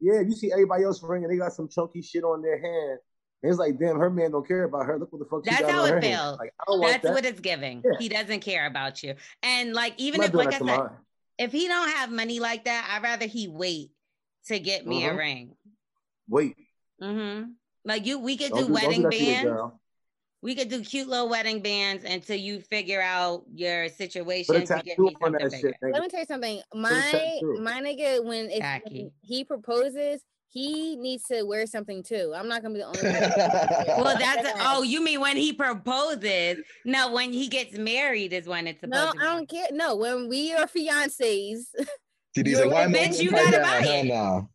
Yeah, you see everybody else ring and they got some chunky shit on their hand. And it's like, damn, her man don't care about her. Look what the fuck. she That's got how on it her hand. feels. Like, I don't want That's that. what it's giving. Yeah. He doesn't care about you. And like I'm even if like I that said, mine. if he don't have money like that, I'd rather he wait to get me a Mhm. ring. Wait. Mm-hmm. Like you, we could Don't do, do, don't wedding that bands. We could do cute little wedding bands until you figure out your situation to get me on something bigger. shit, Let me tell you something. My tattoo. my nigga, when if he proposes, he needs to wear something too. I'm not gonna be the only one. Well, that's Dead oh, you mean when he proposes? No, when he gets married is when it's supposed No, to I don't care. No, when we are fiancés, TD's You're like, why I bitch, you gotta buy it. no.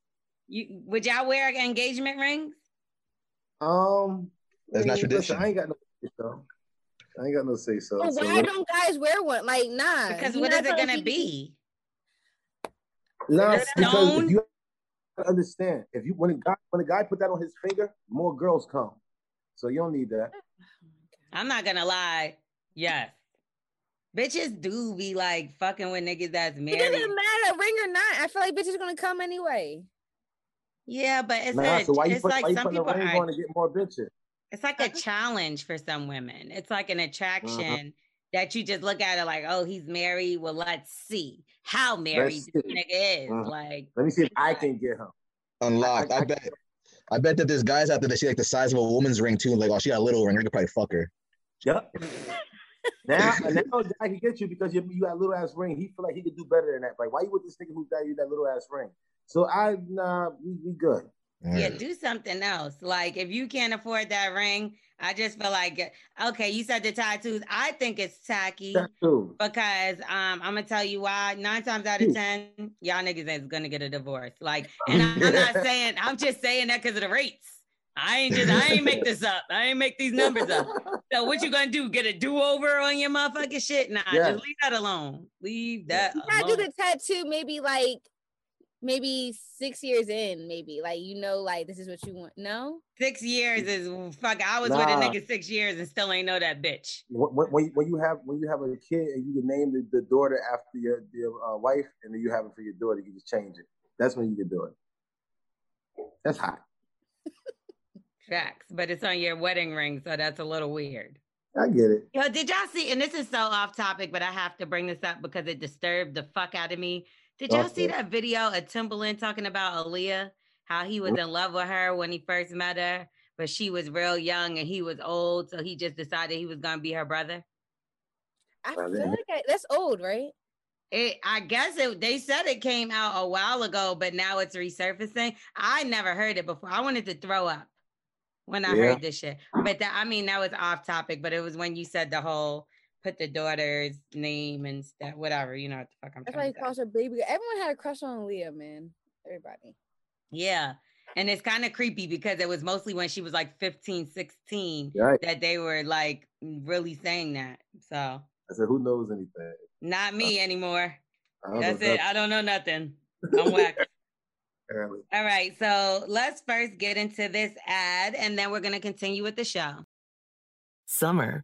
You would y'all wear engagement rings? Um, That's I not mean, listen, tradition. I ain't got no say so. I ain't got no say so. Well, so why what- don't guys wear one? Like, nah. Because you what not is it gonna people- be? Nah, because stone? if you understand, if you when a guy when a guy put that on his finger, more girls come. So you don't need that. Oh I'm not gonna lie. Yes. Bitches do be like fucking with niggas that's married. It doesn't matter, ring or not. I feel like bitches gonna come anyway. Yeah, but it's nah, a, so why it's put like why some people ring are, on to get more bitches? it's like a uh-huh. challenge for some women. It's like an uh-huh. attraction that you just look at it like, oh, he's married. Well, let's see how married this see. nigga is. Mhm. Like, Let me see if I can get him. Unlocked. I- I, I- bet. I bet that there's guys out there that see like the size of a woman's ring too. Like, oh, she got a little ring. I could probably fuck her. Yep. now, now a guy can get you because you, you got a little ass ring. He feel like he could do better than that. Like, why you with this nigga who got you that little ass ring? So I nah, we, we good. yeah, do something else. Like, if you can't afford that ring, I just feel like, okay, you said the tattoos. I think it's tacky. Tattoo. because um, I'm gonna tell you why. Nine times out of ten, y'all niggas is gonna get a divorce. Like, and I'm not saying I'm just saying that because of the rates. I ain't just I ain't make this up. I ain't make these numbers up. So what you gonna do? Get a do over on your motherfucking shit? Nah, Yeah. just leave that alone. Leave that You gotta do the tattoo maybe like maybe six years in, maybe. Like you know, like this is what you want. No? Six years is fuck. I was with a nigga six years and still ain't know that bitch. when, when, when you- when you have when you have a kid and you can name the, the daughter after your your uh, wife, and then you have it for your daughter, you just change it. That's when you can do it. That's hot. Facts, but it's on your wedding ring, so that's a little weird. I get it. Yo, did y'all see? And this is so off topic, but I have to bring this up because it disturbed the fuck out of me. Did y'all see that video of Timbaland talking about Aaliyah? How he was in love with her when he first met her, but she was real young and he was old, so he just decided he was gonna be her brother. I feel like I, that's old, right? It, I guess it. They said it came out a while ago, but now it's resurfacing. I never heard it before. I wanted to throw up when I Yeah. heard this shit. But that, I mean, that was off topic. But it was when you said the whole put the daughter's name and stuff, whatever. You know what the fuck I'm That's why trying he to say. calls her baby. Everyone had a crush on Leah, man. Everybody. Yeah. And it's kind of creepy because it was mostly when she was like 15, 16 Right. that they were like really saying that. So I said, who knows anything? not me anymore. That's know it. I don't know nothing. I'm whack. Apparently. All right. So let's first get into this ad and then we're going to continue with the show. Summer,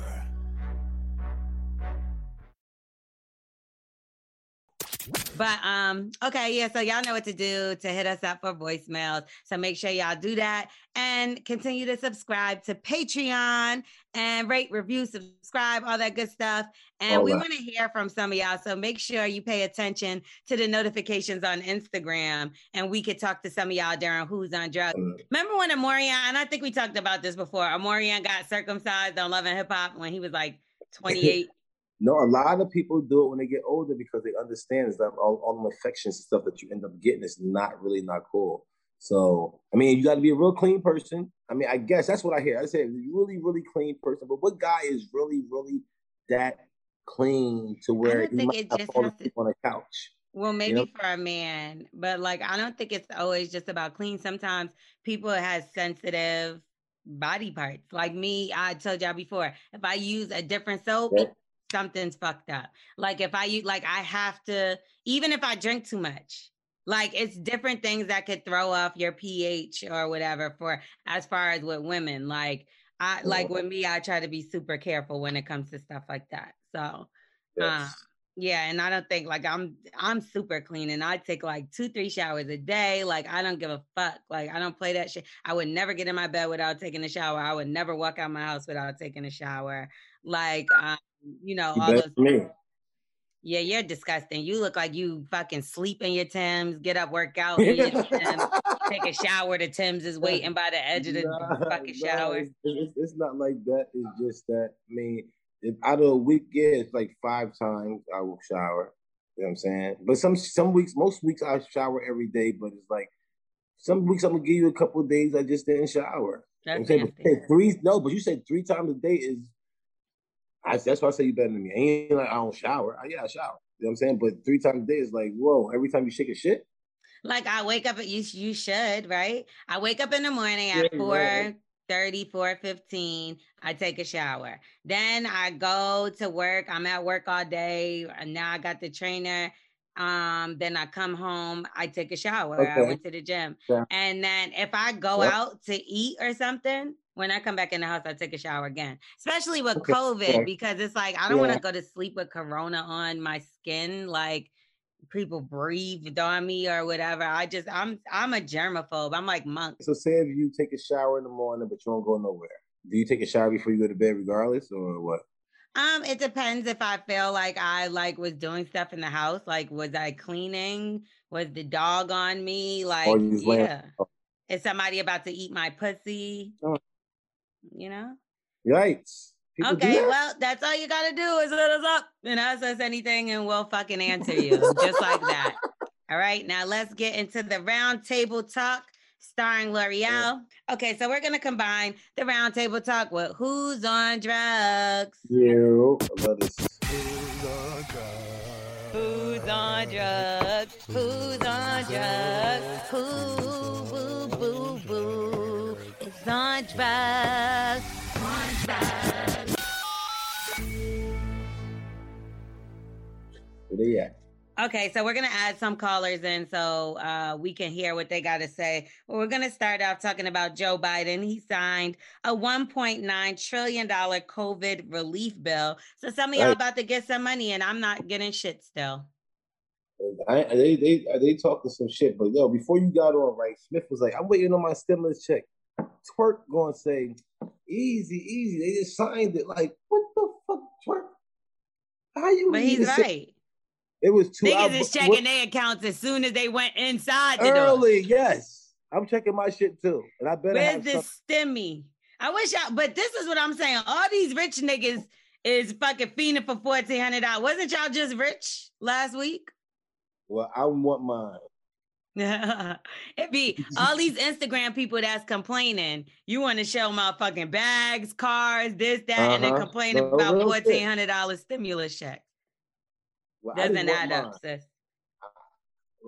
But um, okay, yeah. So y'all know what to do to hit us up for voicemails. So make sure y'all do that and continue to subscribe to Patreon and rate, review, subscribe, all that good stuff. And All we that. want to hear from some of y'all. So make sure you pay attention to the notifications on Instagram, and we could talk to some of y'all during Who's on Drugs. Mm. Remember when Amorian, and I think we talked about this before, Amorian got circumcised on Love and Hip Hop when he was like 28. No, a lot of people do it when they get older because they understand is that all, all the infections and stuff that you end up getting is not really not cool. So, I mean, you got to be a real clean person. I mean, I guess that's what I hear. I say really, really clean person. But what guy is really, really that clean to where he might it just fall to- asleep on a couch? Well, maybe know? for a man, but like I don't think it's always just about clean. Sometimes people has sensitive body parts. Like me, I told y'all before, if I use a different soap, Yep. Something's fucked up. Like if I like I have to, even if I drink too much. Like it's different things that could throw off your pH or whatever for as far as with women. Like I like with me, I try to be super careful when it comes to stuff like that. So Yes. uh, yeah, and I don't think like I'm I'm super clean and I take like two, three showers a day. Like I don't give a fuck. Like I don't play that shit. I would never get in my bed without taking a shower. I would never walk out my house without taking a shower. Like um, you know, all those me. yeah, you're disgusting. You look like you fucking sleep in your Tims, get up, work out in your Tims, take a shower. The Tims is waiting by the edge of the Nah, fucking nah, shower. It's, it's, it's not like that. It's just that, I mean, if out of a week, yeah, it's like five times I will shower. You know what I'm saying? But some some weeks, most weeks I shower every day, but it's like some weeks I'm gonna give you a couple of days I just didn't shower. You know what I'm saying? Three, no, but you said three times a day is. I, that's why I say you better than me. I ain't like I don't shower. I, yeah, I shower. You know what I'm saying? But three times a day is like, whoa, every time you shake a shit. Like I wake up, you you should right. I wake up in the morning Yeah, at you four right. thirty, four fifteen. I take a shower. Then I go to work. I'm at work all day, and now I got the trainer. Um, then I come home. I take a shower. I went to the gym, Yeah. and then if I go out to eat or something. When I come back in the house, I take a shower again, especially with Okay, COVID, yeah. because it's like I don't want to go to sleep with corona on my skin. Like people breathed on me or whatever. I just I'm I'm a germaphobe. I'm like monk. So say if you take a shower in the morning, but you don't go nowhere. Do you take a shower before you go to bed, regardless, or what? Um, it depends if I feel like I like was doing stuff in the house. Like was I cleaning? Was the dog on me? Like yeah. Is somebody about to eat my pussy? Oh. You know? Yikes! People okay, that? well, that's all you gotta do is hit us up and ask us anything and we'll fucking answer you just like that. All right, now let's get into the round table talk starring L'Oreal. Okay, so we're gonna combine the round table talk with who's on drugs. You oh, I love this. Who's on drugs? Who's on drugs? Who boo boo boo is on drugs? they at? Okay, so we're gonna add some callers in so uh, we can hear what they got to say. Well, we're gonna start off talking about Joe Biden. He signed a 1.9 trillion dollar COVID relief bill. So some of y'all Right. about to get some money, and I'm not getting shit still. I, they they they talking some shit, but yo, before you got on, right? Smith was like, "I'm waiting on my stimulus check." Twerk going to say, "Easy, easy." They just signed it. Like, what the fuck, Twerk? How you? But he's even say- right. It was two Niggas hours. is checking their accounts as soon as they went inside the door. early. Yes, I'm checking my shit too, and I better Where's this some- stimmy? I wish I, but this is what I'm saying. All these rich niggas is fucking fiending for fourteen hundred dollars. Wasn't y'all just rich last week? Well, I want mine. it be all these Instagram people that's complaining. You want to show motherfucking bags, cars, this, that, and then Uh-huh. complaining No, about fourteen hundred dollars stimulus check. Well, Doesn't add mine. up, sis.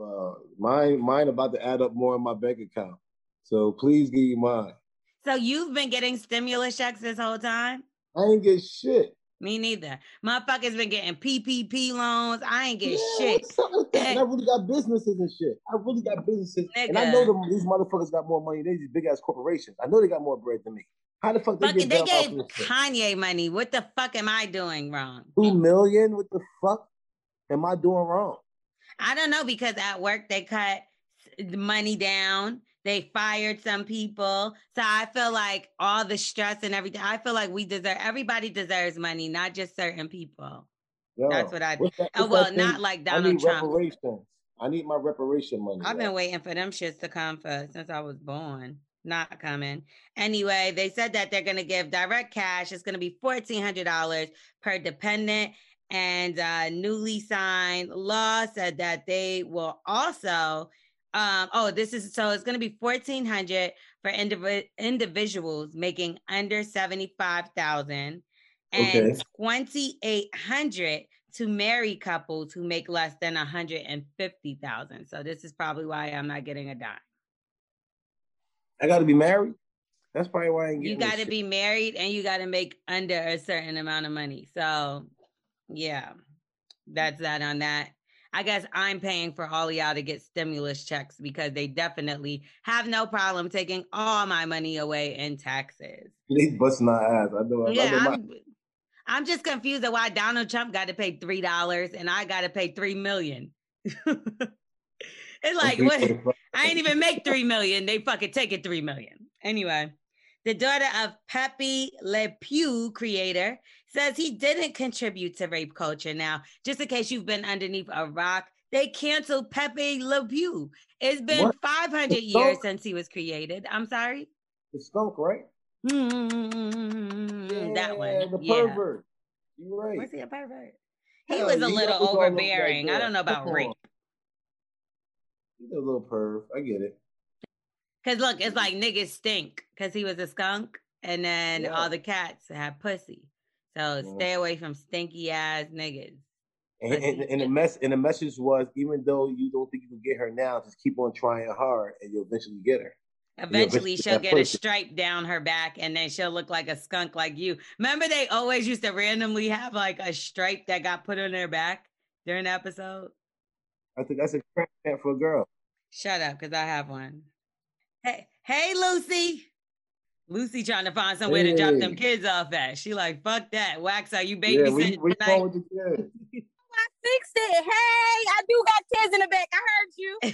Uh, mine, mine about to add up more in my bank account. So please give you mine. So you've been getting stimulus checks this whole time? I ain't get shit. Me neither. Motherfuckers been getting PPP loans. I ain't get Yeah, shit. up? And eh. I really got businesses and shit. I really got businesses, and I know Nigga. them. These motherfuckers got more money. They these big ass corporations. I know they got more bread than me. How the fuck they Fucking, they gave this shit? Kanye money. What the fuck am I doing wrong? Two million? What the fuck am I doing wrong? I don't know because at work they cut the money down. They fired some people. So I feel like all the stress and everything. I feel like we deserve everybody deserves money, not just certain people. Yo, That's what I that- Oh, well, not like I Donald need Trump. reparations. I need my reparation money. I've been waiting for them shits to come for since I was born. Not coming. Anyway, they said that they're gonna give direct cash. It's gonna be fourteen hundred dollars per dependent. And uh, newly signed law said that they will also. Um, oh, this is so it's gonna be fourteen hundred for indivi- individuals making under seventy five thousand, and Okay. twenty eight hundred to married couples who make less than 150,000. So this is probably why I'm not getting a dime. I got to be married. That's probably why I ain't You got to be married and you got to make under a certain amount of money. So, yeah. That's that on that. I guess I'm paying for all of y'all to get stimulus checks because they definitely have no problem taking all my money away in taxes. They busting our ass. I know. I Yeah, know my- I'm, I'm just confused at why Donald Trump got to pay three dollars and I got to pay three million. it's like what? I ain't even make three million. They fucking take it three million. Anyway, the daughter of Pepe Le Pew creator says he didn't contribute to rape culture. Now, just in case you've been underneath a rock, they canceled Pepe Le Pew. It's been What? 500 years since he was created. I'm sorry. The skunk, right? Mm, that Yeah, one. The yeah. pervert. You right. Was he a pervert? He Hell, was a little always all over that overbearing. I don't know about Come rape. on. He's a little perv. I get it. Cause look, it's like niggas stink because he was a skunk, and then all the cats have pussy. So stay away from stinky ass niggas. And, and, and the mess and the message was, even though you don't think you can get her now, just keep on trying hard, and you'll eventually get her. You'll Eventually, she'll that get a stripe down her back, and then she'll look like a skunk like you. Remember, they always used to randomly have like a stripe that got put on their back during the episode. I think that's a crack for a girl. Shut up, because I have one. Hey, hey, Lucy. Lucy trying to find somewhere to drop them kids off at. She like, fuck that. Wax, are you Yeah, where babysitting you, where you tonight? with the kids? I fixed it. Hey, I do got kids in the back. I heard you.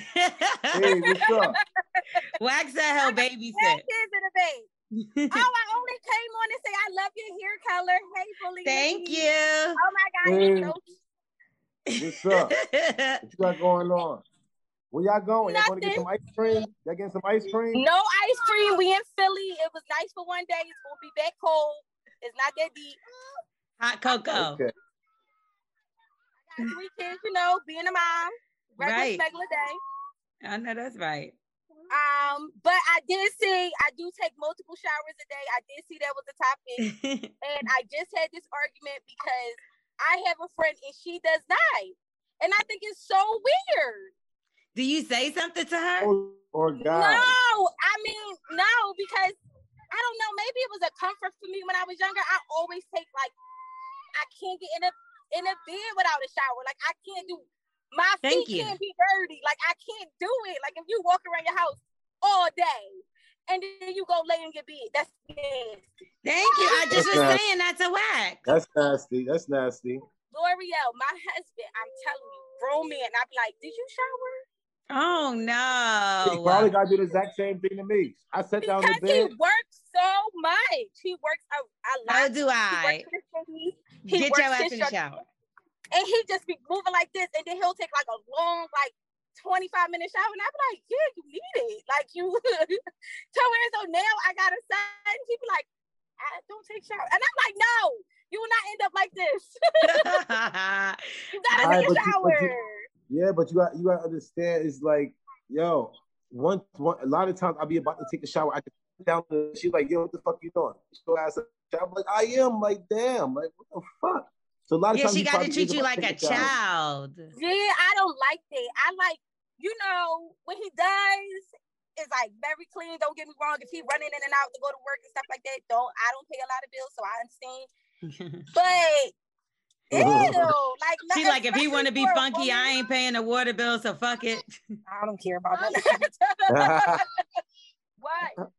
Hey, what's up? Wax said he'll Had babysit. kids in the back. Oh, I only came on to say I love your hair color. Hey, bully. Thank you. Oh my God, Hey. you're so What's up? What you got going on? Where y'all going? Y'all going to get some ice cream? Y'all getting some ice cream? No ice cream. We in Philly. It was nice for one day. It's gonna be back cold. It's not that deep. Hot cocoa. Okay. I got three kids, you know, being a mom. Regular, Right. regular day. I know that's right. Um, but I did see I do take multiple showers a day. I did see that was the topic. and I just had this argument because I have a friend and she does not. And I think it's so weird. Do you say something to her? Or, or God. No, I mean, no, because I don't know. Maybe it was a comfort for me when I was younger. I always take like I can't get in a in a bed without a shower. Like I can't do my Thank feet you. can't be dirty. Like I can't do it. Like if you walk around your house all day and then you go lay in your bed, that's nasty. Thank you. I just was That's saying that's a whack. That's nasty. That's nasty. L'Oreal, my husband, I'm telling you, grown man, I'd be like, did you shower? Oh no! He no. probably got to do the exact same thing to me. I sat down in Because he works so much. He works a, a lot. So do I. works. He Get works your ass in the shower. And he just be moving like this, and then he'll take like a long, like 25 minute shower. And I'd be like, yeah, you need it. Like you tell me so now I got a son. He'd be like, I don't take shower. And I'm like, no, you will not end up like this. you gotta Alright, take a shower. but you- Yeah, but you got you got to understand. It's like, yo, one, one a lot of times I'll be about to take a shower. I can sit down. and She's like, yo, what the fuck you doing? So I said, I'm like, I am. Like, damn. Like, what the fuck? So a lot of yeah, times she got to treat you like a taking shower. child. Yeah, I don't like that. I like, you know, when he does, is like very clean. Don't get me wrong. If he running in and out to go to work and stuff like that, don't I don't pay a lot of bills, so I understand. But ew, like She like if he want to be especially for a funky, I ain't paying the water bill, so fuck it. I don't care about that. what?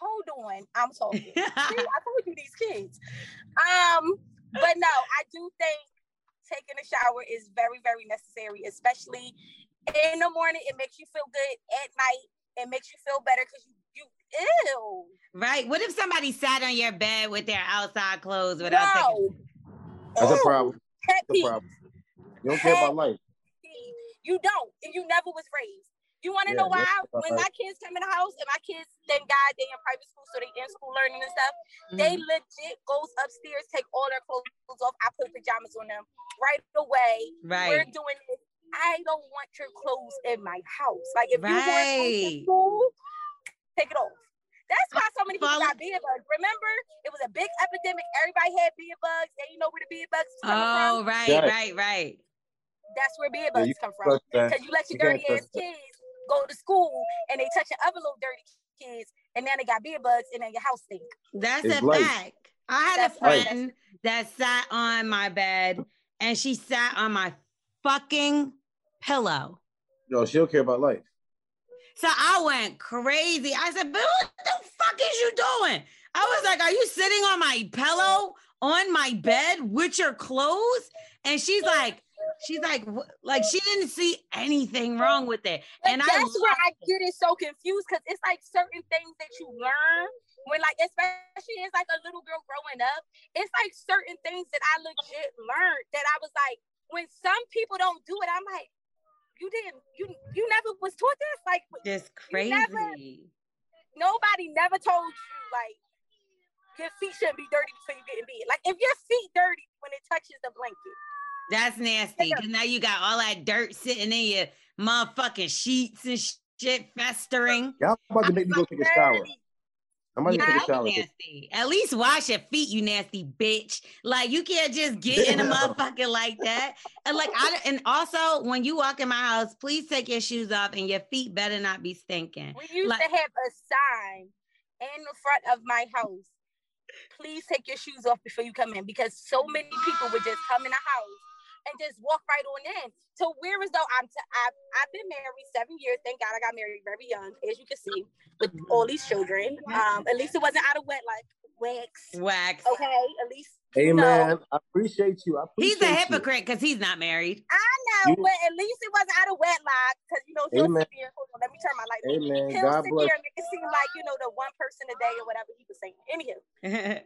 Hold on, I'm talking. See, I told you these kids. Um, but no, I do think taking a shower is very, very necessary, especially in the morning. It makes you feel good. At night, it makes you feel better because you, you, ew. right? What if somebody sat on your bed with their outside clothes without taking? No. That's a problem. Pet That's a peeve. problem. You don't care about life. You don't, and you never was raised. You want to Yeah, know why? that's about When my kids come in the house, and my kids, thank God, they in private school, so they in school learning and stuff. They Mhm. legit goes upstairs, take all their clothes off. I put pajamas on them right away. Right. We're doing this. I don't want your clothes in my house. Like if you wear clothes Right. to school, take it off. That's why so many people Follow- got bed bugs. Remember, it was a big epidemic. Everybody had bed bugs. They didn't know where the bed bugs was coming Oh, from. right, Right. right, right. That's where bed bugs you come from. Because you let your You dirty ass kids go to school and they touching other little dirty kids, and now they got bed bugs, and then your house stink. That's It's a life. fact. I had That's a life. friend that sat on my bed and she sat on my fucking pillow. Yo, she don't care about life. So I went crazy. I said, but what the fuck is you doing? I was like, Are you sitting on my pillow on my bed with your clothes? And she's like, She's like, like she didn't see anything wrong with it. And I that's where I get it so confused because it's like certain things that you learn when, like, especially as like a little girl growing up, it's like certain things that I legit learned that I was like, when some people don't do it, I'm like, you didn't, you you never was taught this. Like, this You never- crazy. nobody never told you like your feet shouldn't be dirty before you get in bed. Like, if your feet dirty when it touches the blanket, That's nasty. Cause now you got all that dirt sitting in your motherfucking sheets and shit festering. Y'all about to make me go take a shower. I'm about to Yeah, take a shower. nasty. At least wash your feet, you nasty bitch. Like you can't just get in a Yeah. motherfucker like that. And like I and also when you walk in my house, please take your shoes off and your feet better not be stinking. we used Like- to have a sign in the front of my house. Please take your shoes off before you come in because so many people would just come in the house and just walk right on in. to where as though I'm t- I've, I've been married seven years. Thank God I got married very young, as you can see, with all these children. Um, at least it wasn't out of wet like wax. Wax. Okay, at least Hey No. I appreciate you. I He's a hypocrite because he's not married. I know, You- but at least it wasn't out of wedlock because you know he'll Amen. sit there. Hold on, let me turn my light on. Amen. He'll God sit bless. there and make it seem like you know the one person a day or whatever he was saying. Anywho,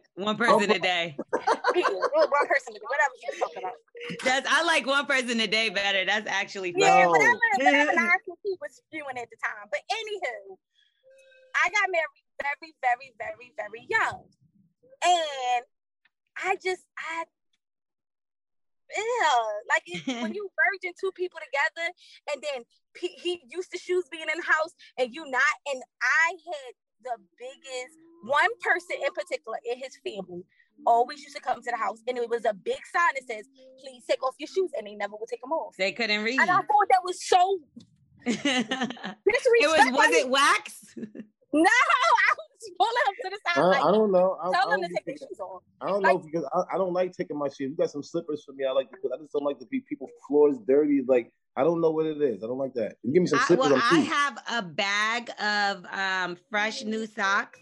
one person Oh, a day. one person a day, whatever he was talking about. That's I like one person a day better. That's actually funny. Yeah, No. whatever, whatever nonsense he was spewing at the time. But anywho, I got married very, very, very, very young, and I just I. Yeah, like it, when you virgin two people together, and then pe- he used to shoes being in the house, and you not, and I had the biggest one person in particular in his family always used to come to the house, and it was a big sign that says, "Please take off your shoes," and they never would take them off. They couldn't read. And I thought that was so it was was it wax? No, I was pulling him to the side. I, like, I don't know. I, tell I him don't to be take his taking- shoes off. I don't Like- know because I, I don't like taking my shoes. You got some slippers for me. I like because I just don't like to be people floors dirty. Like I don't know what it is. I don't like that. You give me some slippers. well, I'm I have a bag of um, fresh new socks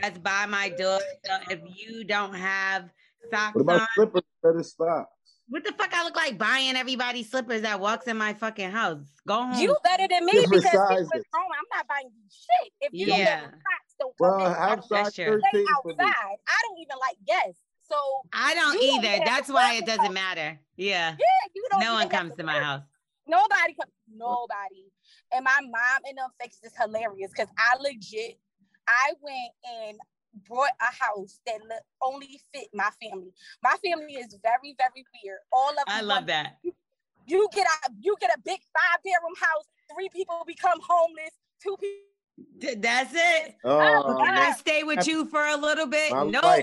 that's by my door. So if you don't have socks What about on, slippers instead of socks? what the fuck I look like buying everybody slippers that walks in my fucking house? Go home. You better than me Different because she sizes. was grown. I'm not buying you shit. If you don't Yeah. get the socks, don't come Well, in. have That's true. Stay 13 for me. outside. I don't even like guests. So I don't You don't either. That's why it doesn't matter. Yeah. yeah, you don't No one comes to to my worry. house. Nobody comes. Nobody. And my mom and them fixed is hilarious because I legit, I went and brought a house that le- only fit my family. My family is very, very weird. All of I love want- that. You get a you get a big five bedroom house. Three people become homeless. Two people. Th- That's it. Oh, Can I stay with you for a little bit? No. Nope. life,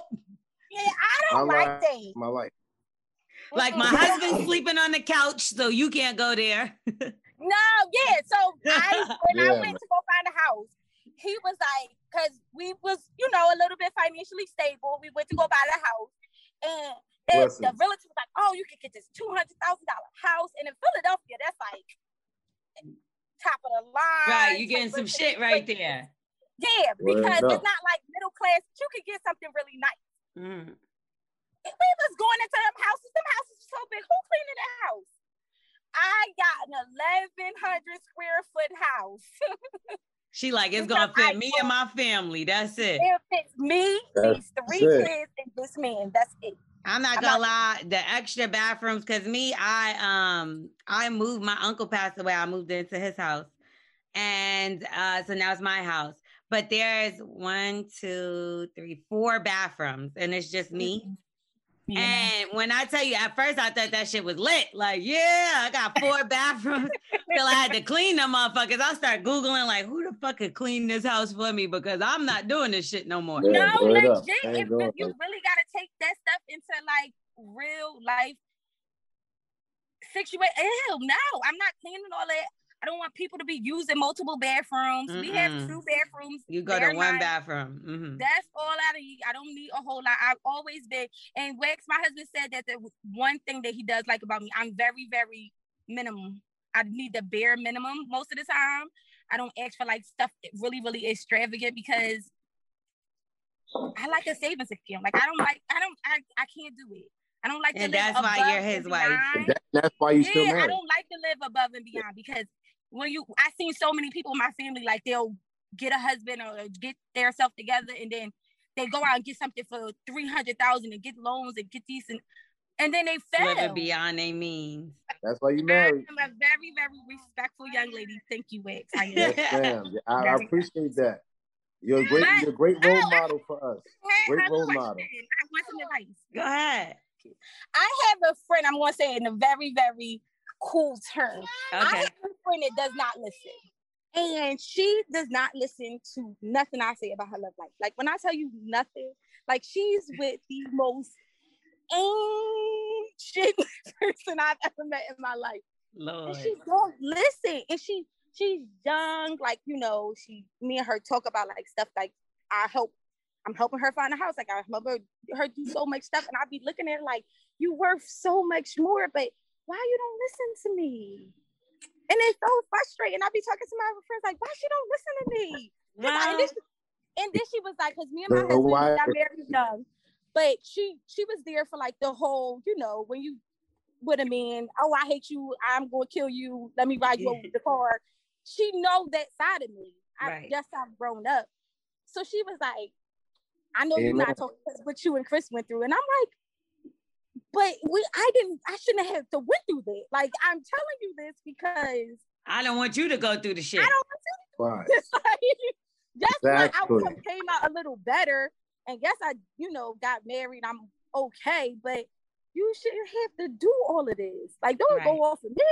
Yeah, I don't My like life. that. my life. Like my husband's sleeping on the couch, so you can't go there. No, yeah. So I when I went man. to go find a house, he was like, because we was, you know, a little bit financially stable. We went to go buy the house. And, and the realtor was like, oh, you can get this two hundred thousand dollar house. And in Philadelphia, that's like top of the line. right, you're getting some shit right situation. there. Yeah, because it's not like middle class. You could get something really nice. Mm. We was going into them houses. Them houses were so big. Who cleaning that house? I got an eleven hundred square foot house. She like it's Because gonna fit I me and my family. That's it. It fits me, That's these three it. kids, and this man. That's it. I'm not gonna lie, the extra bathrooms, cause me, I um I moved my uncle passed away. I moved into his house. And uh so now it's my house. But there's one, two, three, four bathrooms, and it's just me. And when I tell you, at first I thought that shit was lit. Like, yeah, I got four bathrooms. Till I had to clean them motherfuckers. I'll start Googling, like, who the fuck could clean this house for me? Because I'm not doing this shit no more. Yeah, no, legit. up. If you, you really gotta take that stuff into like real life situation. Ew, no, I'm not cleaning all that. I don't want people to be using multiple bathrooms. We have two bathrooms. You go to one nice. bathroom. Mhm. That's all I need. I don't need a whole lot. I've always been, and Wax, my husband said that the one thing that he does like about me, I'm very, very minimum. I need the bare minimum most of the time. I don't ask for like stuff that really, really extravagant because I like a savings account. Like I don't like, I don't, I, I can't do it. I don't like to And live that's why you're his wife. That, that's why you still Yeah, I don't like to live above and beyond because when you, I've seen so many people in my family like they'll get a husband or get their self together and then they go out and get something for three hundred thousand and get loans and get these and and then they fail. Living beyond their means. That's why you married. I am a very, very respectful young lady. Thank you, Wax. I. Yes, ma'am. I, I appreciate that. You're a great, But- you're a great role Oh, model for us. Great role question. model. I want some advice. Go ahead. I have a friend, I'm gonna say in a very, very cool term. I Okay. have a friend that does not listen. And she does not listen to nothing I say about her love life. Like when I tell you nothing, like she's with the most ancient person I've ever met in my life. Lord. And she don't listen. And she she's young, like you know, she me and her talk about like stuff like I help I'm helping her find a house. Like I help her, her do so much stuff. And I'd be looking at her like, you worth so much more, but why you don't listen to me? And it's so frustrating. I'd be talking to my friends like, why she don't listen to me? 'Cause I- and, Well, this, and then she was like, because me and my husband why- got married young, but she she was there for like the whole, you know, when you with a man, oh, I hate you, I'm gonna kill you, let me ride you over the car. She know that side of me. I Right. guess I've grown up. So she was like, I know you're not talking about what you and Chris went through. And I'm like, but we I didn't I shouldn't have to went through that. Like I'm telling you this because I don't want you to go through the shit. I don't Why? it's like, that's why Exactly. outcome came out a little better. And yes, I, you know, got married. I'm okay, but you shouldn't have to do all of this. Like, don't go Right. off of me.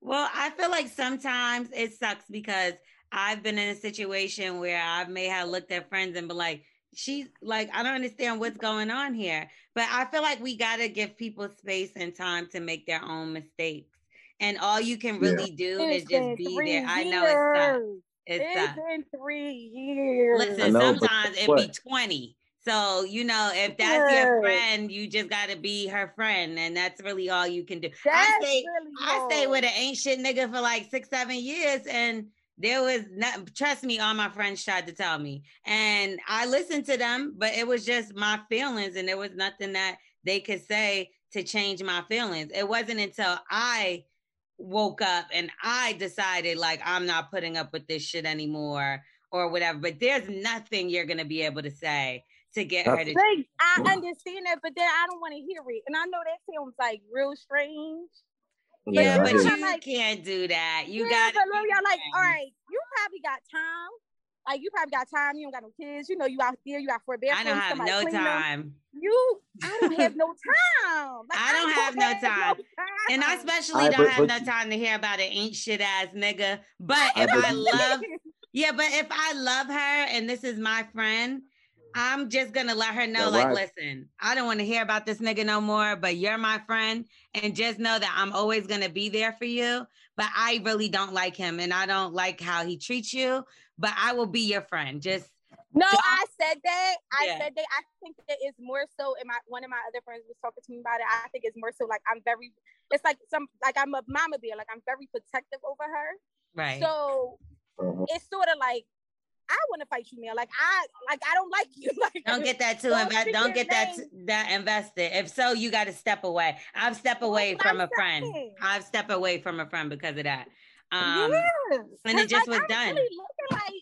Well, I feel like sometimes it sucks because I've been in a situation where I may have looked at friends and been like, she's like, I don't understand what's going on here. But I feel like we got to give people space and time to make their own mistakes. And all you can Yeah. really do is just be three there. I know it sucks. years. It's, It's been three years. Listen, know, sometimes it what? be 20. So, you know, if that's your friend, you just got to be her friend. And that's really all you can do. I That's stay, really I stayed wrong. with an ancient nigga for like six, seven years. And there was not, trust me, all my friends tried to tell me. And I listened to them, but it was just my feelings. And there was nothing that they could say to change my feelings. It wasn't until I woke up and I decided like I'm not putting up with this shit anymore or whatever. But there's nothing you're gonna be able to say to get her to Like, I understand that, but then I don't want to hear it. And I know that sounds like real strange. Yeah, Yeah, but you like- can't do that. You yeah, got but L'Oreal, like, all right, you probably got time. Like, you probably got time. You don't got no kids. You know, you out there. You got four bedrooms. I don't have no clean them. time. You, I don't have no time. Like, I don't have no time. And I especially Alright, don't but- have but no time to hear about an ain't shit ass nigga. But Alright, if but I love, yeah, but if I love her and this is my friend, I'm just gonna let her know, Yeah, like, right. listen, I don't want to hear about this nigga no more, but you're my friend, and just know that I'm always gonna be there for you. But I really don't like him, and I don't like how he treats you. But I will be your friend. Just No, Don't- I said that. I Yeah. said that. I think that it's more so. And my one of my other friends was talking to me about it. I think it's more so like I'm very. It's like some like I'm a mama bear. Like I'm very protective over her. right. So Uh-huh. it's sort of like I want to fight you now. Like I like I don't like you. Like Don't get that too Don't invest. Don't get that name. that invested. If so, you got to step away. I've stepped away what I'm from a friend. saying. I've stepped away from a friend because of that. Um, yes. and it just like, was I'm done. really looking like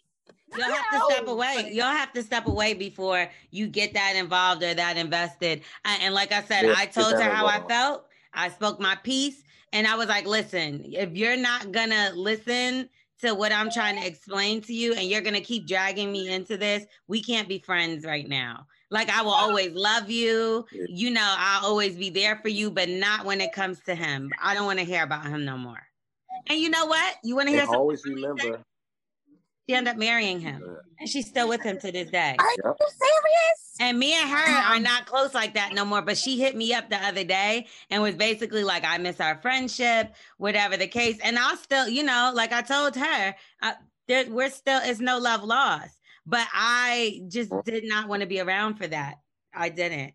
You'll have to step away. You'll have to step away before you get that involved or that invested. A- And like I said, Yeah, I told her how I felt. I spoke my piece, and I was like, "Listen, if you're not gonna listen to what I'm trying to explain to you, and you're gonna keep dragging me into this, we can't be friends right now." Like I will always love you. You know, I'll always be there for you, but not when it comes to him. I don't want to hear about him no more. And you know what? You want to hear always remember. She ended up marrying him, uh, and she's still with him to this day. Are Yep. you serious? And me and her are not close like that no more. But she hit me up the other day and was basically like, I miss our friendship, whatever the case. And I'll still, you know, like I told her, uh, there, we're still, it's no love lost. But I just did not want to be around for that. I didn't.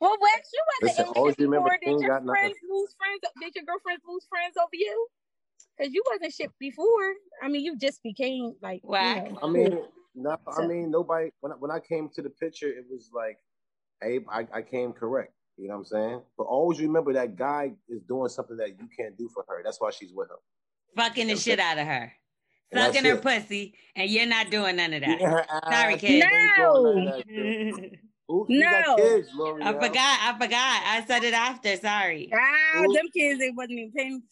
Well, Wax, you wasn't Listen, in always remember. Did your got nothing. friends lose friends? Did your girlfriends lose friends over you? Because you wasn't shit before. I mean, you just became like you know, I mean, no, I mean nobody. When I, when I came to the picture, it was like, hey, I, I came correct. You know what I'm saying? But always remember that guy is doing something that you can't do for her. That's why she's with him. Fucking the shit out of her. And Sucking her it. pussy. And you're not doing none of that. her ass, Sorry, kid. ain't doing none of that shit. Ooh, you got No. kids, I L'Oreal. forgot. I forgot. I said it after. Sorry. ah, Ooh. them kids they wasn't even paying.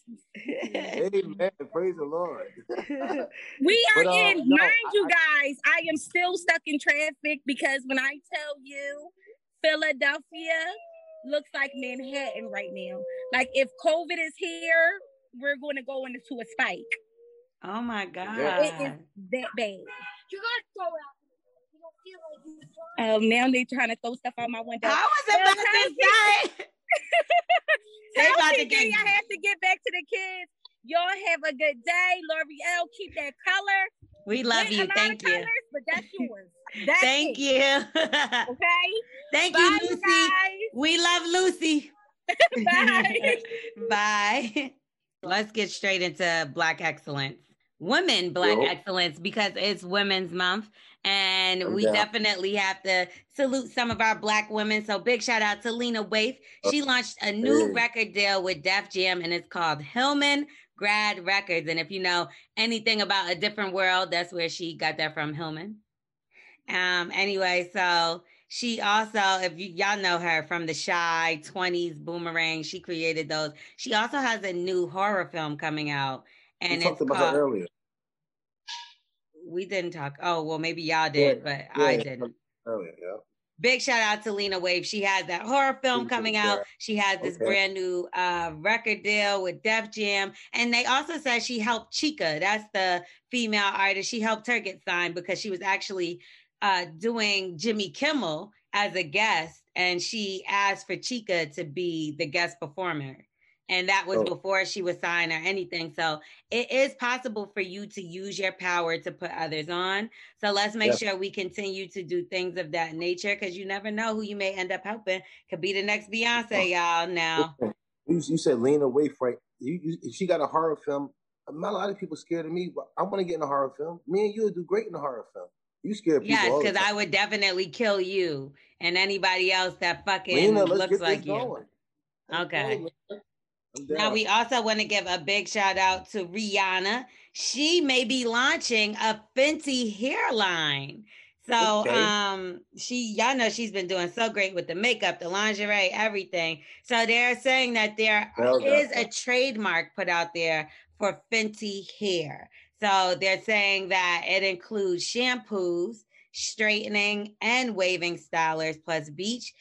Amen. Praise the Lord. We are But, uh, in, no, mind you I- guys, I am still stuck in traffic because when I tell you Philadelphia looks like Manhattan right now. Like if COVID is here, we're going to go into a spike. Oh my God. It is that bad. You gotta throw out. You don't feel like you Um, now they trying to throw stuff out my window. I was about to say. They Tell about to PJ get- I have to get back to the kids. Y'all have a good day. L'Oreal, keep that color. We love Get you. Thank you. colors, but that's yours. That's Thank it, you. Okay. Thank Bye, you, you Lucy. guys. We love Lucy. Bye. Bye. Let's get straight into Black excellence. Women Black Yo. excellence because it's Women's Month. And we doubt. definitely have to salute some of our Black women. So, big shout out to Lena Waithe. She launched a new Hey. record deal with Def Jam, and it's called Hillman Grad Records. And if you know anything about a different world, that's where she got that from, Hillman. Um, anyway, so she also, if you, y'all know her from the Chi 20s Boomerang, she created those. She also has a new horror film coming out, We and talked it's about called. earlier. We didn't talk. Oh, well, maybe y'all did, but I yeah, didn't. Earlier, yeah. Big shout out to Lena Waithe. She has that horror film coming out. She has this Okay. brand new uh, record deal with Def Jam. And they also said she helped Chika. That's the female artist. She helped her get signed because she was actually uh, doing Jimmy Kimmel as a guest. And she asked for Chika to be the guest performer. And that was Oh. before she was signed or anything. So it is possible for you to use your power to put others on. So let's make Yep. sure we continue to do things of that nature because you never know who you may end up helping. Could be the next Beyonce, oh. y'all. Now, You, you said Lena Waithe, You, you, if she got a horror film, not a lot of people scared of me, but I want to get in a horror film. Me and you would do great in a horror film. You scared people. yes, because I would definitely kill you and anybody else that fucking Lena, looks like you. going. Okay. Go, man. I'm Now we also want to give a big shout out to Rihanna. She may be launching a Fenty hairline. So Okay. um she y'all know she's been doing so great with the makeup, the lingerie, everything. So they're saying that there Well is a trademark put out there for Fenty hair. So they're saying that it includes shampoos, straightening and waving stylers plus beach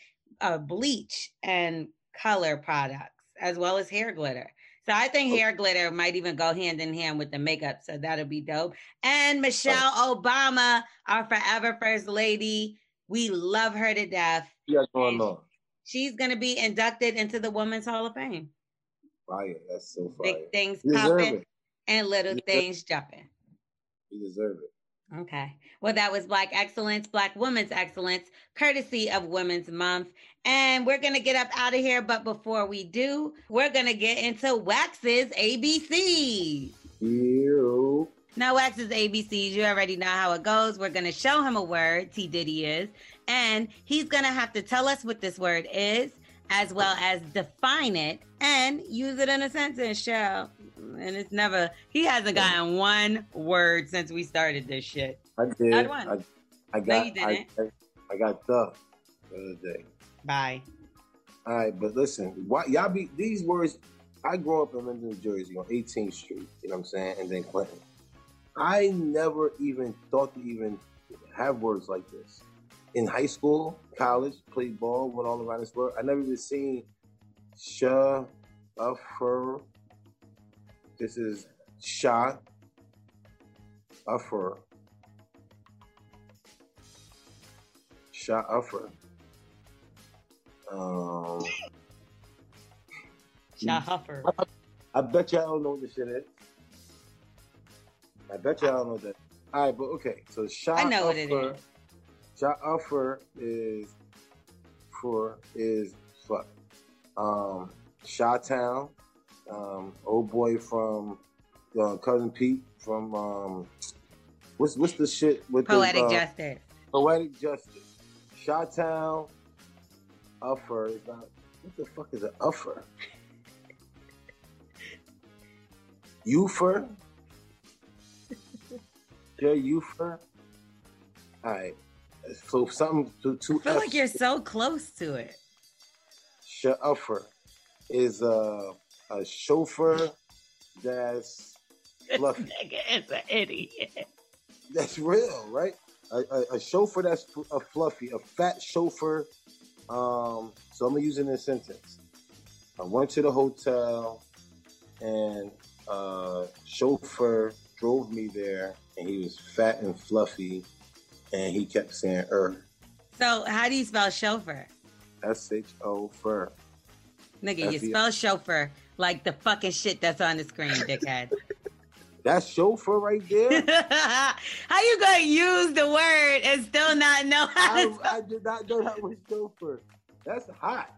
uh, bleach and color products as well as hair glitter. So I think oh. hair glitter might even go hand in hand with the makeup. So that'll be dope. And oh. Michelle Obama, our forever first lady, we love her to death. Got going on? She's going to be inducted into the Women's Hall of Fame. Fire. That's so fire. Big things popping and little things jumping. You deserve it. Okay. Well, that was Black Excellence, Black Women's Excellence, courtesy of Women's Month. And we're going to get up out of here. But before we do, we're going to get into Wax's ABCs. You. Now, Wax's ABCs, you already know how it goes. We're going to show him a word, T. Diddy is, and he's going to have to tell us what this word is, as well as define it and use it in a sentence, show. And it's never, he hasn't gotten one word since we started this shit. I did. Not one. I, I got. you I, didn't. I, I got the the other day. Bye. All right, but listen, why y'all be these words? I grew up in Linden, New Jersey, on 18th Street. You know what I'm saying, and then Clinton. I never even thought to even have words like this. In high school, college, played ball, went all around this world. I never even seen sha, uffer. This is sha, uffer. Sha, uffer. Um, Shah Huffer. I bet y'all don't know what this shit is. I bet y'all don't know that. All right, but okay. So shot I know what it is. Offer is for is fuck. Um, Shot Town. Um, old boy from uh, cousin Pete from um, what's what's the shit with Poetic uh, Justice. Poetic Justice. Shot Town. Uffer is not. What the fuck is an uffer? Ufer? Yeah, Ufer. All right. So something to two I feel like you're so close to it. Shuffer is a a chauffeur that's fluffy. Nigga is an idiot. That's real, right? A, a, a chauffeur that's a fluffy, a fat chauffeur. Um, so I'm gonna use it in a sentence. I went to the hotel, and uh, chauffeur drove me there, and he was fat and fluffy, and he kept saying "er." So how do you spell chauffeur? S H O fur. Nigga, you F E- spell chauffeur like the fucking shit that's on the screen, dickhead. That's chauffeur right there. how you gonna use the word and still not know how I, to? I did not know that was chauffeur. That's hot.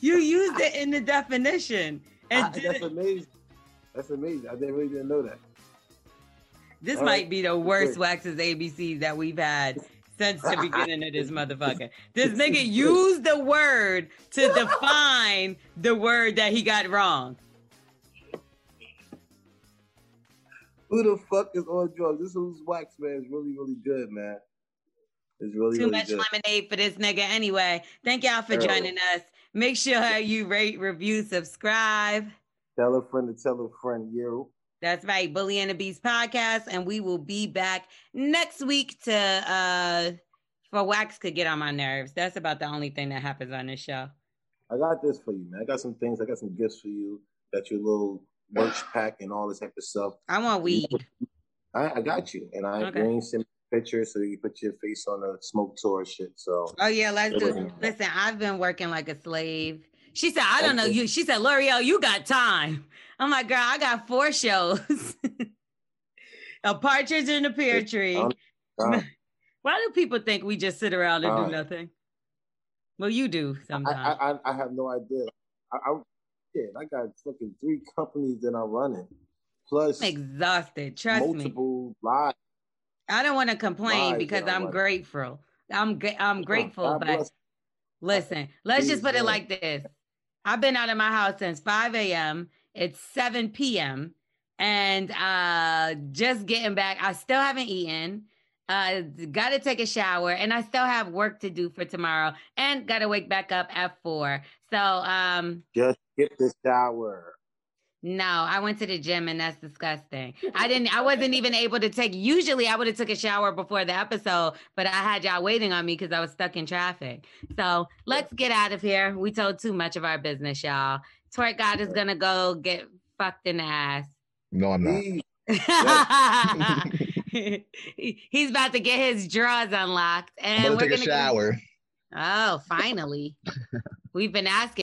You used it in the definition. And I- that's amazing. That's amazing. I didn't really didn't know that. This all might right. be the worst Good. waxes ABCs that we've had since the beginning of this motherfucker. This nigga used the word to define the word that he got wrong. Who the fuck is on drugs? This who's wax man is really, really good, man. It's really, Too really much good. lemonade for this nigga anyway. Thank y'all for Early. joining us. Make sure you rate, review, subscribe. Tell a friend to tell a friend, you. That's right, Bully and the Beast podcast, and we will be back next week to uh for Wax could get on my nerves. That's about the only thing that happens on this show. I got this for you, man. I got some things. I got some gifts for you. Got your little merch pack and all this type of stuff. I want weed. I, I got you, and I Okay. okay. send pictures so you put your face on a smoke tour shit. So Oh yeah, let's do. Listen, I've been working like a slave She said, I don't know you. She said, L'Oreal, you got time. I'm like, girl, I got four shows. a partridge in a pear tree. Why do people think we just sit around and Uh, do nothing? Well, you do sometimes. I, I, I have no idea. I, I, yeah, I got fucking three companies that I'm running, plus I'm exhausted. Trust me. multiple lives. I don't want to complain because I'm I'm grateful. I'm I'm grateful, God but bless. listen, let's just put it like this. I've been out of my house since 5 a.m. It's 7 p.m. and uh just getting back. I still haven't eaten. Uh got to take a shower and I still have work to do for tomorrow and got to wake back up at 4. So um Just get the shower. No, I went to the gym and that's disgusting. I didn't I wasn't even able to take usually I would have took a shower before the episode, but I had y'all waiting on me because I was stuck in traffic. So let's get out of here. We told too much of our business, y'all. Twerk God is gonna go get fucked in the ass. No, I'm not. He's about to get his drawers unlocked I'm and gonna we're take a gonna go- shower. Oh, finally. We've been asking.